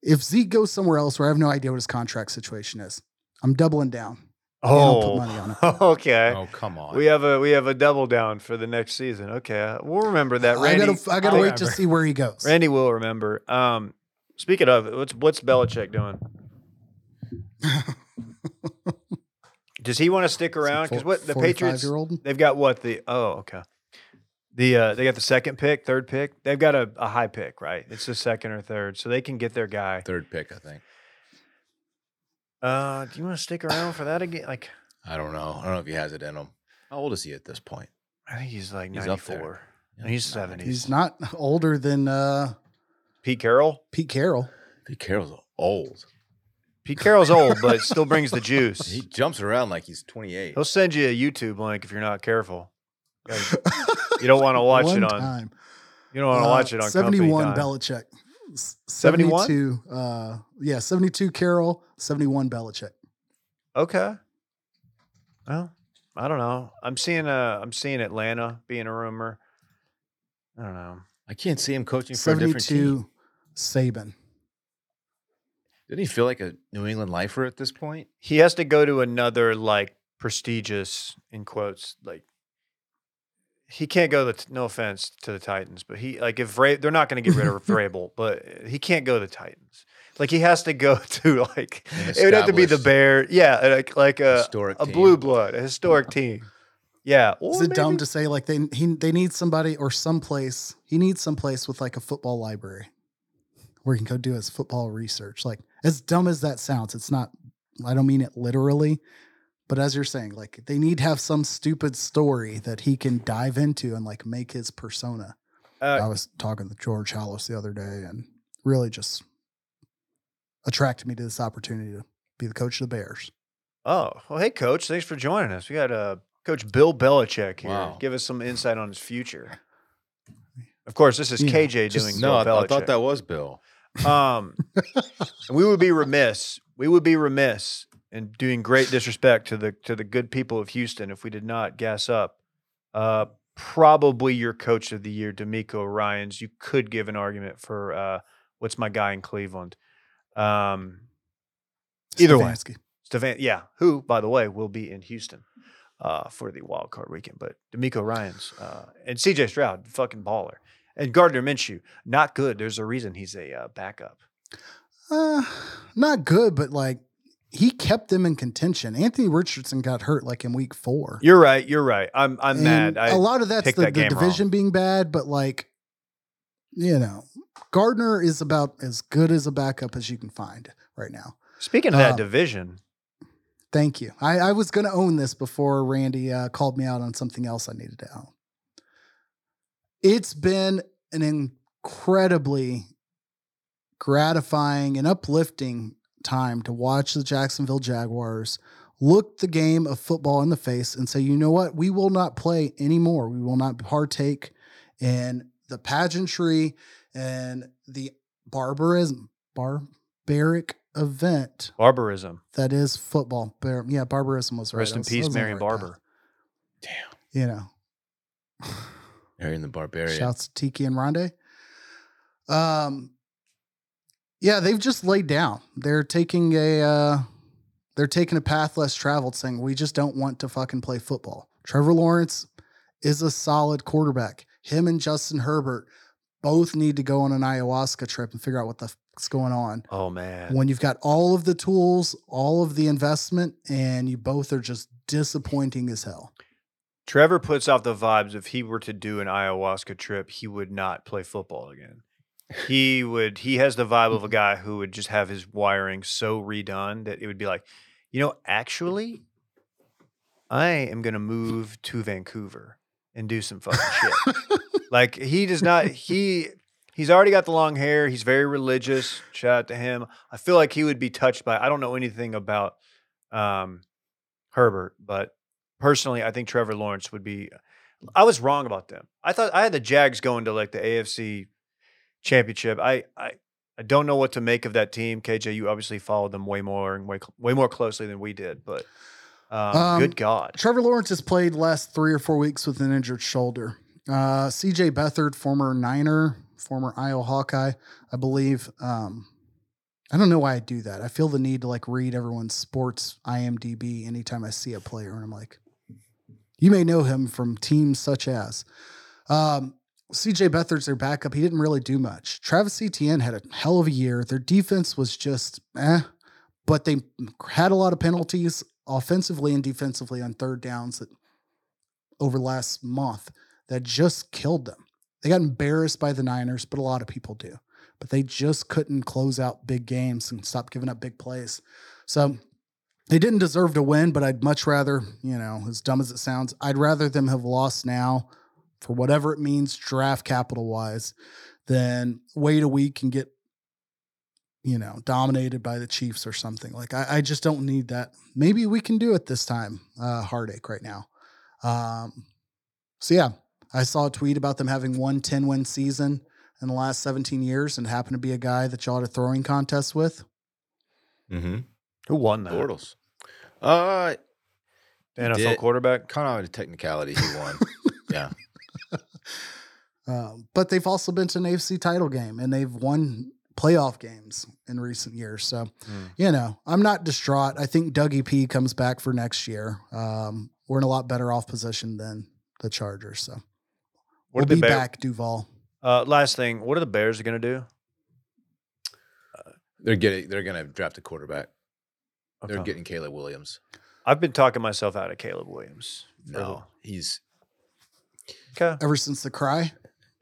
If Zeke goes somewhere else where I have no idea what his contract situation is, I'm doubling down. I'll put Oh, money on it. okay. Oh, come on. We have a we have a double down for the next season. Okay, we'll remember that. I Randy, gotta, I gotta I'll- wait to see where he goes. Randy will remember. Um, speaking of, what's what's Belichick doing? Does he want to stick around? Because what the Patriots year old. they've got what the oh okay, the uh, they got the second pick, third pick. They've got a, a high pick, right? It's the second or third, so they can get their guy. Third pick, I think. Uh, do you want to stick around for that again? Like, I don't know. I don't know if he has it in him. How old is he at this point? I think he's like He's ninety up there. four. Yeah, He's 70. He's not older than uh, Pete Carroll. Pete Carroll. Pete Carroll's old. Pete Carroll's old, but still brings the juice. He jumps around like he's 28. He'll send you a YouTube link if you're not careful. Like, you don't want to watch One it on. time. You don't want to Uh, watch it on 71 company time. Belichick. S- 71? 72, uh, yeah, 72 Carroll, 71 Belichick. Okay. Well, I don't know. I'm seeing uh I'm seeing Atlanta being a rumor. I don't know. I can't see him coaching for a different team. 72 Saban. Didn't he feel like a New England lifer at this point? He has to go to another like prestigious in quotes like he can't go the no offense to the Titans, but he like if Ra- they're not going to get rid of Vrabel, but he can't go to the Titans. Like he has to go to like it would have to be the Bear, yeah, like like a historic a team. blue blood, a historic team. Yeah, Is or it dumb to say like they he they need somebody or someplace he needs someplace with like a football library where he can go do his football research. Like as dumb as that sounds, it's not. I don't mean it literally, but as you're saying, like they need to have some stupid story that he can dive into and like make his persona. I Uh, was talking to George Halas the other day and really just attracted me to this opportunity to be the coach of the Bears. oh, well, hey, coach, thanks for joining us. We got uh, Coach Bill Belichick here. Wow. Give us some insight on his future. Of course, this is You know, KJ Just- doing no, Bill I, thought- I thought that was Bill. Um, we would be remiss. We would be remiss in doing great disrespect to the to the good people of Houston if we did not gas up. Uh, probably your coach of the year, DeMeco Ryans. You could give an argument for uh, what's my guy in Cleveland. Um, Either way. Stefan, yeah, who by the way will be in Houston uh, for the wild card weekend. But DeMeco Ryans uh, and C.J. Stroud, fucking baller, and Gardner Minshew, not good. There's a reason he's a uh, backup. Uh, not good, but like he kept them in contention. Anthony Richardson got hurt like in week four. You're right. You're right. I'm I'm And mad. I, a lot of that's the, that the game wrong. division being bad, but like, you know, Gardner is about as good as a backup as you can find right now. speaking of that uh, division, Thank you. I, I was going to own this before Randy uh, called me out on something else I needed to own. It's been an incredibly gratifying and uplifting time to watch the Jacksonville Jaguars look the game of football in the face and say, you know what? We will not play anymore. We will not partake in the pageantry and the barbarism, barbaric event barbarism. that is football. Bar- yeah, barbarism was right. Rest I in was- peace, was on Marion right path. Barber. Damn. You know, Marion the Barbarian. shouts to Tiki and Ronde. Um, yeah, they've just laid down. They're taking a uh, they're taking a path less traveled, saying we just don't want to fucking play football. Trevor Lawrence is a solid quarterback. Him and Justin Herbert both need to go on an ayahuasca trip and figure out what the fuck's going on. Oh man. When you've got all of the tools, all of the investment, and you both are just disappointing as hell. Trevor puts off the vibes. If he were to do an ayahuasca trip, he would not play football again. He would. He has the vibe of a guy who would just have his wiring so redone that it would be like, you know, actually, I am gonna move to Vancouver and do some fucking shit. like he does not. He he's already got the long hair. He's very religious. Shout out to him. I feel like he would be touched by. I don't know anything about um, Herbert, but personally, I think Trevor Lawrence would be. I was wrong about them. I thought I had the Jags going to like the AFC Championship. I I, I don't know what to make of that team. KJ, you obviously followed them way more and way way more closely than we did, but um, Um, good God, Trevor Lawrence has played the last three or four weeks with an injured shoulder. Uh, CJ Beathard, former Niner, former Iowa Hawkeye, I believe. Um, I don't know why I do that. I feel the need to like read everyone's sports IMDb anytime I see a player, and I'm like, you may know him from teams such as. Um, CJ Beathard's their backup. He didn't really do much. Travis Etienne had a hell of a year. Their defense was just eh, but they had a lot of penalties offensively and defensively on third downs that over last month that just killed them. They got embarrassed by the Niners, but a lot of people do. But they just couldn't close out big games and stop giving up big plays. So they didn't deserve to win, but I'd much rather, you know, as dumb as it sounds, I'd rather them have lost now for whatever it means draft capital wise then wait a week and get you know, dominated by the Chiefs or something. Like I, I just don't need that. Maybe we can do it this time. Uh, heartache right now. Um, so yeah, I saw a tweet about them having one 10 win season in the last 17 years and happened to be a guy that y'all had a throwing contest with. Mm-hmm. who won that? Bortles. Uh, The NFL did. quarterback. kind of a technicality. He won. yeah. Um, but they've also been to an AFC title game and they've won playoff games in recent years. So, Hmm. you know, I'm not distraught. I think Dougie P comes back for next year. Um, we're in a lot better off position than the Chargers. So What we'll are the be Bear- back, Duval. Uh, last thing, what are the Bears going to do? They're getting. They're gonna draft a quarterback. They're getting Caleb Williams. I've been talking myself out of Caleb Williams. for the- No, he's. Okay. Ever since the cry, I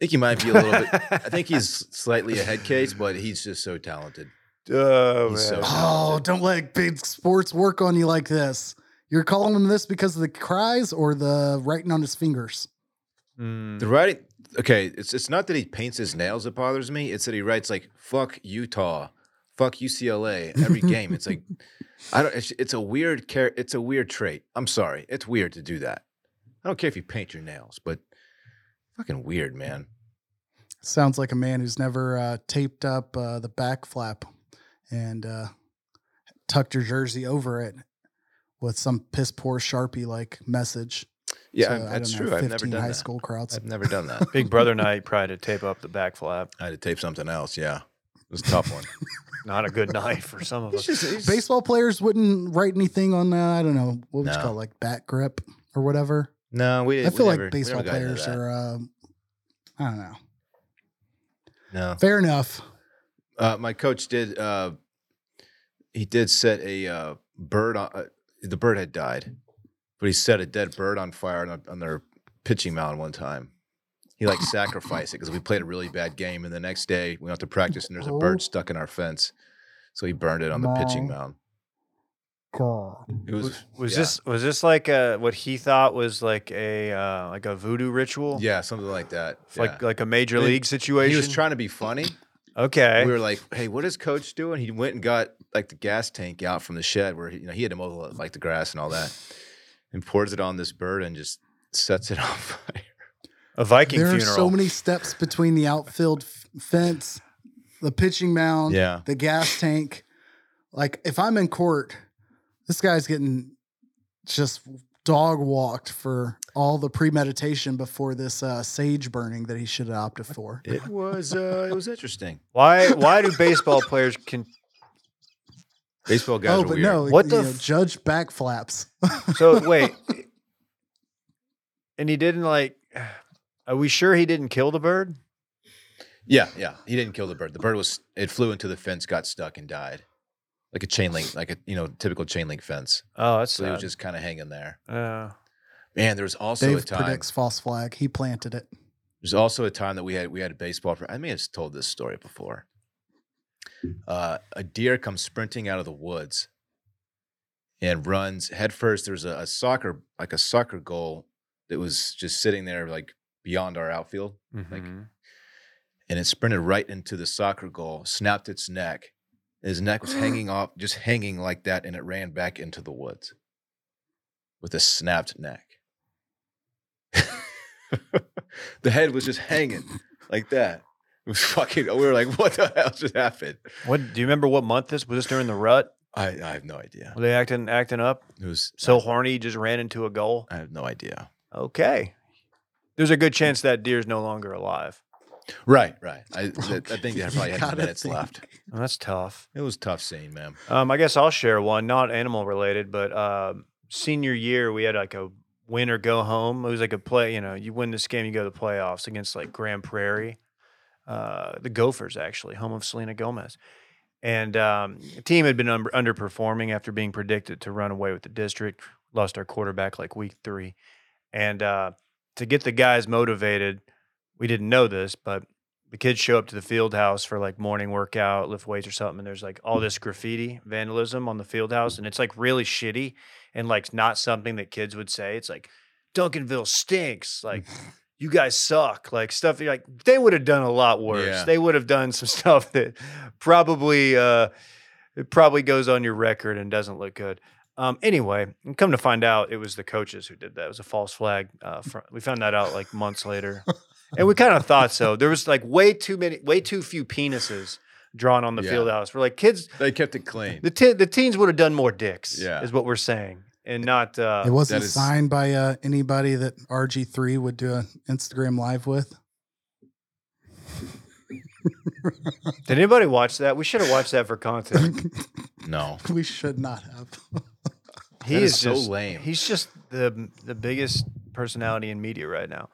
think he might be a little bit. I think he's slightly a head case, but he's just so talented. Oh, He's so man. oh, don't let big sports work on you like this. You're calling him this because of the cries or the writing on his fingers. Mm. The writing. Okay, it's it's not that he paints his nails that bothers me. It's that he writes like "fuck Utah," "fuck UCLA" every game. It's like I don't. It's, it's a weird char- It's a weird trait. I'm sorry. It's weird to do that. I don't care if you paint your nails, but fucking weird, man. Sounds like a man who's never uh, taped up uh, the back flap and uh, tucked your jersey over it with some piss poor sharpie like message. Yeah, to, I- I that's don't know, true. I've never 15 done high that. school crowds. I've never done that. Big Brother night, probably to tape up the back flap. I had to tape something else. Yeah, it was a tough one. Not a good night for some of It's us. just- Baseball players wouldn't write anything on, uh, I don't know, what would you call it, like bat grip or whatever. No, we. I feel like we baseball never into players are, um, I don't know. No, Fair enough. uh, my coach did. Uh, he did set a uh, bird on. Uh, the bird had died, but he set a dead bird on fire on, on their pitching mound one time. He like sacrificed it because we played a really bad game, and the next day we went to practice, and there's a Oh. bird stuck in our fence, so he burned it on the pitching mound. God. It was Was, was yeah. this was this like a, what he thought was like a uh, like a voodoo ritual? yeah something like that. like yeah. like a major I mean, league situation. he was trying to be funny. Okay. we were like, "Hey, what is Coach doing?" He went and got like the gas tank out from the shed where he, you know he had to mow the- like the grass and all that, and pours it on this bird and just sets it on fire. a Viking There funeral. are so many steps between the outfield f- fence, the pitching mound, Yeah. the gas tank. Like if I'm in court, this guy's getting just dog walked for all the premeditation before this uh, sage burning that he should have opted for. It was uh, it was interesting. why why do baseball players can Baseball guys oh, are but weird. no, What you the know, f- judge back flaps. So wait, and he didn't like. Are we sure he didn't kill the bird? Yeah, yeah. He didn't kill the bird. The bird was it flew into the fence, got stuck, and died. Like a chain link, like a you know typical chain link fence. Oh, that's So he was just kind of hanging there. Uh, Man, there was also a Dave time. predicts false flag. He planted it. There's also a time that we had we had a baseball. I may have told this story before. Uh, a deer comes sprinting out of the woods and runs headfirst. There's a, a soccer like a soccer goal that was just sitting there like beyond our outfield, mhm. and it sprinted right into the soccer goal, snapped its neck. His neck was hanging off, just hanging like that, and it ran back into the woods with a snapped neck. the head was just hanging like that. It was fucking. We were like, "What the hell just happened?" What do you remember? What month this was? This during the rut? I, I have no idea. Were they acting acting up? It was So I, horny, just ran into a goal. I have no idea. Okay, there's a good chance that deer's no longer alive. Right, right. I, th- I think they probably had Gotta minutes think. left. Well, that's tough. It was tough scene, man. Um, I guess I'll share one, not animal related, but um, senior year we had like a win or go home. It was like a play. You know, you win this game, you go to the playoffs against like Grand Prairie, uh, the Gophers actually, home of Selena Gomez. And um, the team had been un- underperforming after being predicted to run away with the district. Lost our quarterback like week three, and uh, to get the guys motivated, we didn't know this, but the kids show up to the field house for like morning workout, lift weights or something, and there's like all this graffiti vandalism on the field house, and it's like really shitty and like not something that kids would say. It's like Duncanville stinks, like you guys suck, like stuff. You're like they would have done a lot worse. Yeah. They would have done some stuff that probably uh, it probably goes on your record and doesn't look good. Um, anyway, and come to find out, it was the coaches who did that. It was a false flag. Uh, fr- we found that out like months later, and we kind of thought so. There was like way too many, way too few penises drawn on the Yeah. field house. We're like kids. They kept it clean. The te- the teens would have done more dicks. Yeah. is what we're saying, and not. Uh, It wasn't that is- signed by uh, anybody that RG3 would do an Instagram live with. did anybody watch that? We should have watched that for content. No, we should not have. He That is is so just, lame. He's just the the biggest personality in media right now.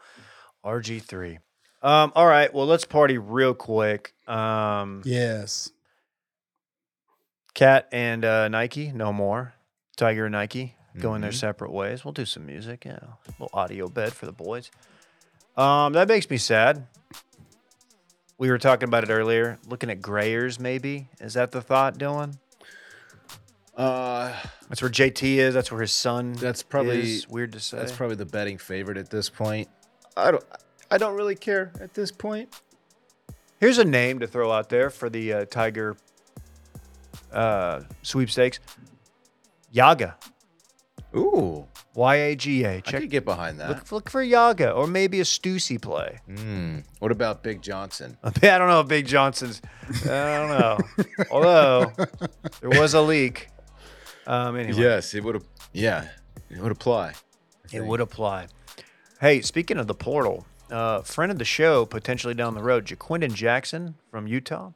RG three. Um, all right, well, let's party real quick. Um, yes. Cat and uh, Nike, no more. Tiger and Nike going their Mhm. separate ways. We'll do some music, yeah. A little audio bed for the boys. Um, that makes me sad. We were talking about it earlier. Looking at Grayers, maybe. Is that the thought, Dylan? uh, That's where JT is. That's where his son. That's probably- is. weird to say. that's probably the betting favorite at this point. I don't. I don't really care at this point. Here's a name to throw out there for the uh, Tiger uh, sweepstakes. Yaga. Ooh, Y A G A. I Check. could get behind that. Look, look for Yaga or maybe a Stussy play. Mm, what about Big Johnson? I don't know if Big Johnson's. I don't know. Although there was a leak. Um, anyway, Yes, it would. Yeah, it would apply. I it think. would apply. Hey, speaking of the portal, uh, friend of the show, potentially down the road, Ja'Quinden Jackson from Utah.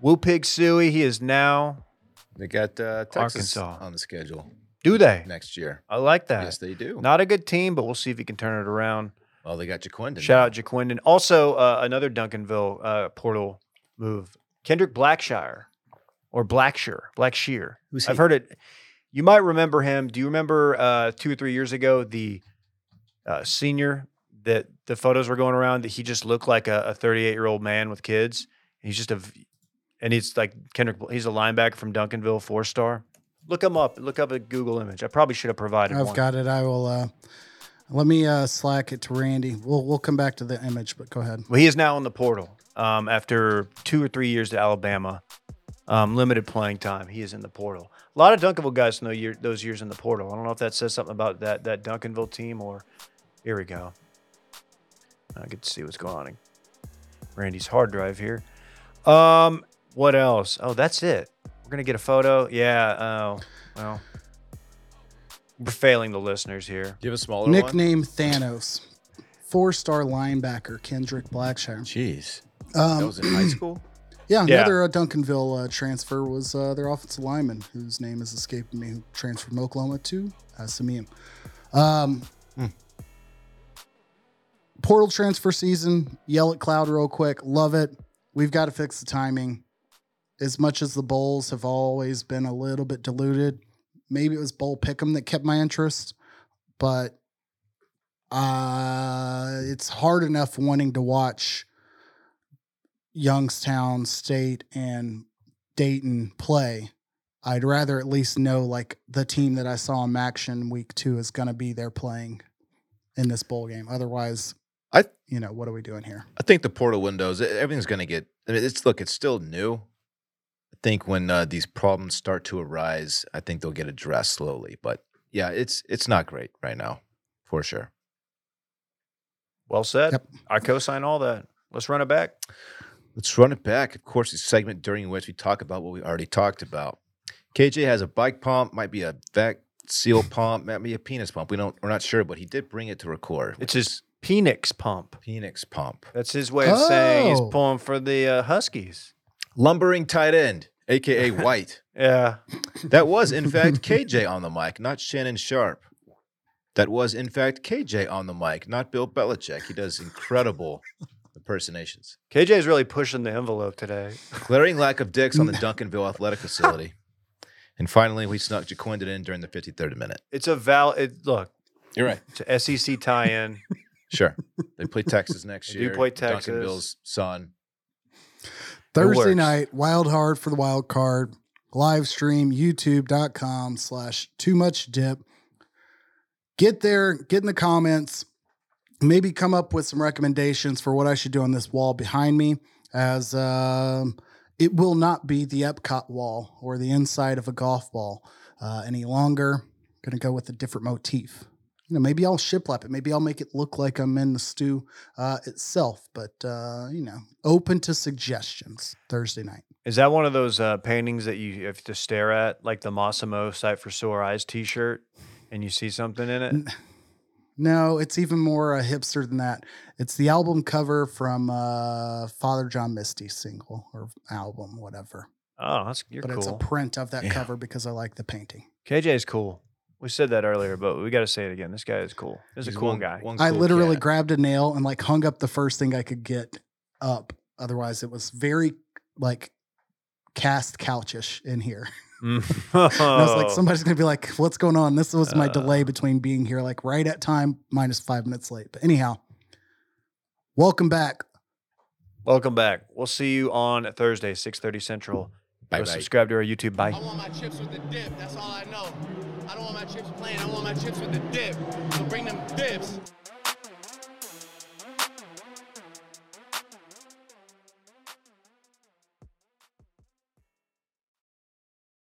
Woo Pig Sooie, he is now. They got uh, Texas Arkansas. on the schedule Do they? next year. I like that. Yes, they do. Not a good team, but we'll see if he can turn it around. well, they got Ja'Quinden. Shout out Ja'Quinden. Also, uh, another Duncanville uh, portal move. Kendrick Blackshire or Blackshire. Blackshear. Who's I've he? heard it. You might remember him. Do you remember uh, two or three years ago the uh, senior that the photos were going around that he just looked like a 38 year old man with kids? He's just a, and he's like Kendrick. He's a linebacker from Duncanville, four star. Look him up. Look up a Google image. I probably should have provided I've one. got it. I will. Uh, let me uh, slack it to Randy. We'll we'll come back to the image, but go ahead. Well, he is now in the portal um, after two or three years at Alabama. Um, limited playing time. He is in the portal. A lot of Duncanville guys know year, those years in the portal. I don't know if that says something about that that Duncanville team or. Here we go. I get to see what's going on in Randy's hard drive here. Um, what else? Oh, that's it. We're gonna get a photo. Yeah. Oh, well, we're failing the listeners here. Do you have a smaller one? Nickname Thanos. Four star linebacker Kendrick Blackshire. Jeez, Um, that was in high school. Yeah, Yeah. another uh, Duncanville uh, transfer was uh, their offensive lineman, whose name is escaping me, who transferred from Oklahoma to uh, Samim. Um, portal transfer season. Yell at Cloud real quick. Love it. We've got to fix the timing. As much as the bowls have always been a little bit diluted, maybe it was bowl pick'em that kept my interest, but uh, it's hard enough wanting to watch Youngstown State and Dayton play. I'd rather at least know like the team that I saw in action week two is going to be there playing in this bowl game. Otherwise, you know what are we doing here? I think the portal windows, everything's going to get. I mean, it's look, it's still new. I think when uh, these problems start to arise, I think they'll get addressed slowly. But yeah, it's it's not great right now, for sure. Well said. Yep. I co-sign all that. Let's run it back. Let's run it back. Of course, the segment during which we talk about what we already talked about. KJ has a bike pump, might be a vac seal pump, might be a penis pump. We don't, we're not sure, but he did bring it to record. It's which his is Penix pump. Penix pump. That's his way of saying he's Oh. pulling for the uh, Huskies. Lumbering tight end, aka White. Yeah. That was, in fact, KJ on the mic, not Shannon Sharp. That was, in fact, KJ on the mic, not Bill Belichick. He does incredible impersonations. KJ's really pushing the envelope today. Glaring lack of dicks on the Duncanville Athletic Facility. And finally, we snuck Ja'Quinden in during the 53rd minute. It's a val. It, look, You're right. it's a SEC tie-in. Sure. They play Texas next They do play Texas. Duncanville's son. Thursday night, wild hard for the wild card. Live stream, youtube.com slash too much dip. Get there, get in the comments, maybe come up with some recommendations for what I should do on this wall behind me, as um, it will not be the Epcot wall or the inside of a golf ball uh, any longer. Gonna go with a different motif. You know, maybe I'll shiplap it. Maybe I'll make it look like I'm in the stew uh, itself. But uh, you know, open to suggestions. Thursday night. Is that one of those uh, paintings that you have to stare at, like the Massimo Sight for Sore Eyes T-shirt, and you see something in it? No, it's even more uh, hipster than that. It's the album cover from uh, Father John Misty's single or album, whatever. Oh, that's you're but it's a print of that Yeah. cover because I like the painting. KJ's cool. We said that earlier, but we got to say it again. This guy is cool. This is He's a cool one- guy. one I cool literally cat. grabbed a nail and like hung up the first thing I could get up. Otherwise, it was very like cast couchish in here. And I was like, somebody's gonna be like, "What's going on?" This was my Uh. delay between being here, like right at time, minus five minutes late. But anyhow, welcome back. Welcome back. We'll see you on Thursday, 6:30 Central. Bye Go bye. subscribe to our YouTube. Bye. I want my chips with the dip. That's all I know. I don't want my chips plain. I want my chips with the dip. So bring them dips.